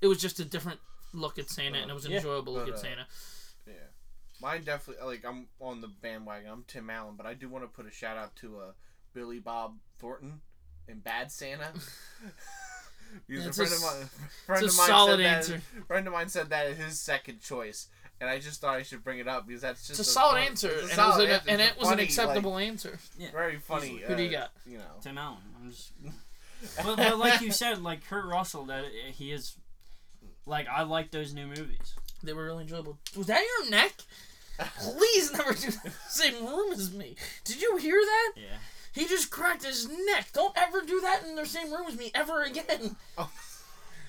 [SPEAKER 1] it was just a different look at Santa, and it was an
[SPEAKER 2] Yeah.
[SPEAKER 1] enjoyable look
[SPEAKER 3] But,
[SPEAKER 1] at
[SPEAKER 3] uh,
[SPEAKER 1] Santa.
[SPEAKER 3] Yeah. Mine definitely like I'm on the bandwagon. I'm Tim Allen, but I do want to put a shout out to uh, Billy Bob Thornton in Bad Santa.
[SPEAKER 1] He's
[SPEAKER 3] a
[SPEAKER 1] a
[SPEAKER 3] friend of mine, friend
[SPEAKER 1] a
[SPEAKER 3] of mine
[SPEAKER 1] solid
[SPEAKER 3] said
[SPEAKER 1] answer.
[SPEAKER 3] That, friend of mine said that is his second choice, and I just thought I should bring it up because that's just
[SPEAKER 1] It's a solid
[SPEAKER 3] fun-
[SPEAKER 1] answer,
[SPEAKER 3] it's a
[SPEAKER 1] and it was, an,
[SPEAKER 3] answer.
[SPEAKER 1] and it was an
[SPEAKER 3] funny,
[SPEAKER 1] acceptable answer.
[SPEAKER 3] like, very funny.
[SPEAKER 1] Who do you
[SPEAKER 3] uh,
[SPEAKER 1] got?
[SPEAKER 3] You know,
[SPEAKER 2] Tim Allen. I'm just. but, but like you said, like Kurt Russell, that he is. Like I like those new movies.
[SPEAKER 1] They were really enjoyable. Was that your neck? Please never do the same room as me. Did you hear that?
[SPEAKER 2] Yeah.
[SPEAKER 1] He just cracked his neck. Don't ever do that in the same room as me ever again.
[SPEAKER 3] Oh.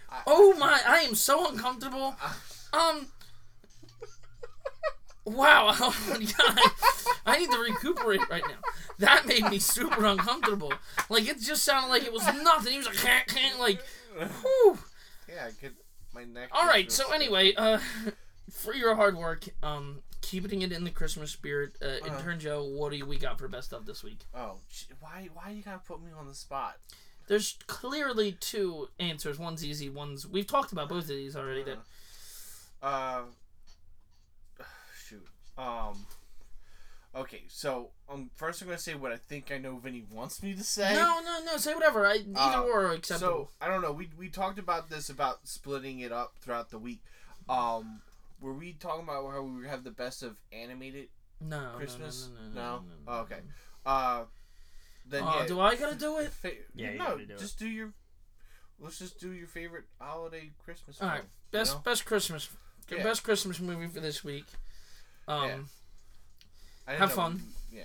[SPEAKER 3] I-
[SPEAKER 1] Oh my, I am so uncomfortable. Um. Wow, oh. I need to recuperate right now. That made me super uncomfortable. Like, it just sounded like it was nothing. He was like, can't, can't, like, whew.
[SPEAKER 3] yeah, I could. My neck.
[SPEAKER 1] All right, so anyway, uh, for your hard work, um, keeping it in the Christmas spirit, uh,
[SPEAKER 3] Uh-huh.
[SPEAKER 1] intern Joe, what do we got for best of this week?
[SPEAKER 3] Oh, why? Why you gotta put me on the spot?
[SPEAKER 1] There's clearly two answers. One's easy. One's we've talked about both of these already. That
[SPEAKER 3] Uh, shoot. Um. Okay, so um, first I'm gonna say what I think I know Vinny wants me to say.
[SPEAKER 1] no, no, no. Say whatever. I either
[SPEAKER 3] Uh,
[SPEAKER 1] or are acceptable.
[SPEAKER 3] So I don't know. We we talked about this about splitting it up throughout the week. Um, were we talking about how we have the best of animated?
[SPEAKER 1] no, no, no,
[SPEAKER 3] Christmas?
[SPEAKER 1] No. no,
[SPEAKER 3] No?
[SPEAKER 1] no, no,
[SPEAKER 3] Oh,
[SPEAKER 1] no,
[SPEAKER 3] okay.
[SPEAKER 1] no.
[SPEAKER 3] Uh, then
[SPEAKER 1] Uh,
[SPEAKER 3] yeah.
[SPEAKER 1] do I gotta do it?
[SPEAKER 3] fa-
[SPEAKER 2] Yeah, you
[SPEAKER 3] no,
[SPEAKER 2] gotta do it.
[SPEAKER 3] just do your. Let's just do your favorite holiday Christmas.
[SPEAKER 1] All right,
[SPEAKER 3] film,
[SPEAKER 1] Best
[SPEAKER 3] you know?
[SPEAKER 1] best Christmas
[SPEAKER 3] Yeah.
[SPEAKER 1] best Christmas movie for this week. Um,
[SPEAKER 3] Yeah.
[SPEAKER 1] Have
[SPEAKER 3] know-
[SPEAKER 1] fun.
[SPEAKER 3] Yeah.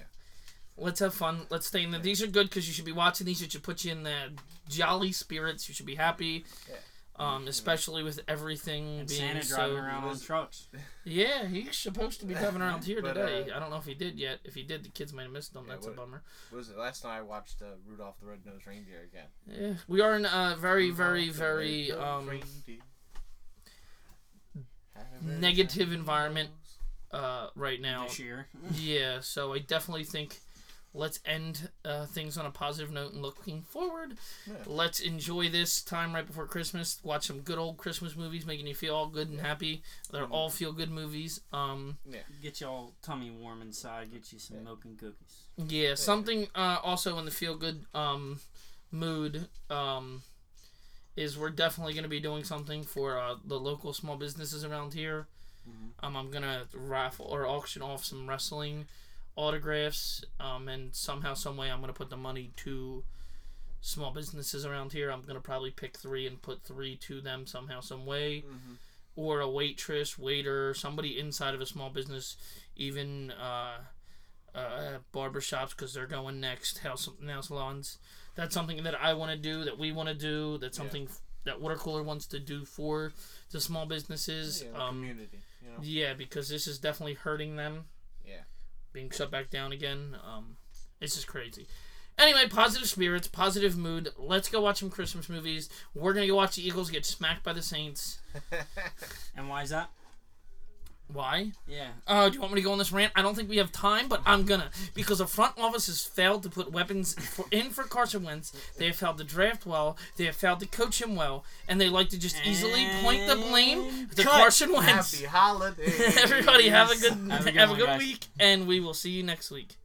[SPEAKER 1] Let's have fun. Let's stay in the. These are good because you should be watching these. It should put you in the jolly spirits. You should be happy.
[SPEAKER 3] Yeah.
[SPEAKER 1] Um, especially with everything
[SPEAKER 2] And
[SPEAKER 1] being
[SPEAKER 2] Santa
[SPEAKER 1] so.
[SPEAKER 2] driving around on trucks.
[SPEAKER 1] Yeah, he's supposed to be driving around here
[SPEAKER 3] But,
[SPEAKER 1] today.
[SPEAKER 3] uh,
[SPEAKER 1] I don't know if he did yet. If he did, the kids might have missed him.
[SPEAKER 3] Yeah,
[SPEAKER 1] That's a bummer.
[SPEAKER 3] What was it? Last night I watched uh, Rudolph the Red-Nosed Reindeer again.
[SPEAKER 1] Yeah, we are in a very, very,
[SPEAKER 3] Rudolph the
[SPEAKER 1] very um,
[SPEAKER 3] reindeer had a very
[SPEAKER 1] negative
[SPEAKER 3] shiny
[SPEAKER 1] environment.
[SPEAKER 3] Nose.
[SPEAKER 1] uh, right now.
[SPEAKER 2] this year.
[SPEAKER 1] Yeah, so I definitely think let's end uh, things on a positive note and looking forward.
[SPEAKER 3] Yeah.
[SPEAKER 1] Let's enjoy this time right before Christmas. Watch some good old Christmas movies, making you feel all good and happy. They're
[SPEAKER 3] Mhm.
[SPEAKER 1] all feel good movies. Um,
[SPEAKER 2] Get y'all tummy warm inside. Get you some
[SPEAKER 3] Yeah.
[SPEAKER 2] milk and cookies.
[SPEAKER 1] yeah, something uh, also in the feel good um, mood um, is we're definitely going to be doing something for uh, the local small businesses around here.
[SPEAKER 3] Mhm.
[SPEAKER 1] Um, I'm gonna raffle or auction off some wrestling autographs, um, and somehow, some way, I'm gonna put the money to small businesses around here. I'm gonna probably pick three and put three to them somehow, some way,
[SPEAKER 3] Mhm.
[SPEAKER 1] or a waitress, waiter, somebody inside of a small business, even uh, uh, barber shops because they're going next. House nail salons. That's something that I want to do. That we want to do. That's
[SPEAKER 3] Yeah.
[SPEAKER 1] something that Water Cooler wants to do for the small businesses.
[SPEAKER 3] Yeah, the
[SPEAKER 1] um,
[SPEAKER 3] community. You know.
[SPEAKER 1] yeah, because this is definitely hurting them.
[SPEAKER 3] Yeah.
[SPEAKER 1] Being shut back down again. Um, it's just crazy. Anyway, positive spirits, positive mood. Let's go watch some Christmas movies. We're gonna go watch the Eagles get smacked by the Saints.
[SPEAKER 2] And why is that?
[SPEAKER 1] Why?
[SPEAKER 2] Yeah.
[SPEAKER 1] Uh, do you want me to go on this rant? I don't think we have time, but I'm gonna because the front office has failed to put weapons for, in for Carson Wentz. They have failed to draft well. They have failed to coach him well, and they like to just easily point the blame to
[SPEAKER 2] Cut.
[SPEAKER 1] Carson Wentz.
[SPEAKER 3] Happy holidays.
[SPEAKER 1] Everybody have a good
[SPEAKER 2] Have a good
[SPEAKER 1] have a good week, and we will see you next week.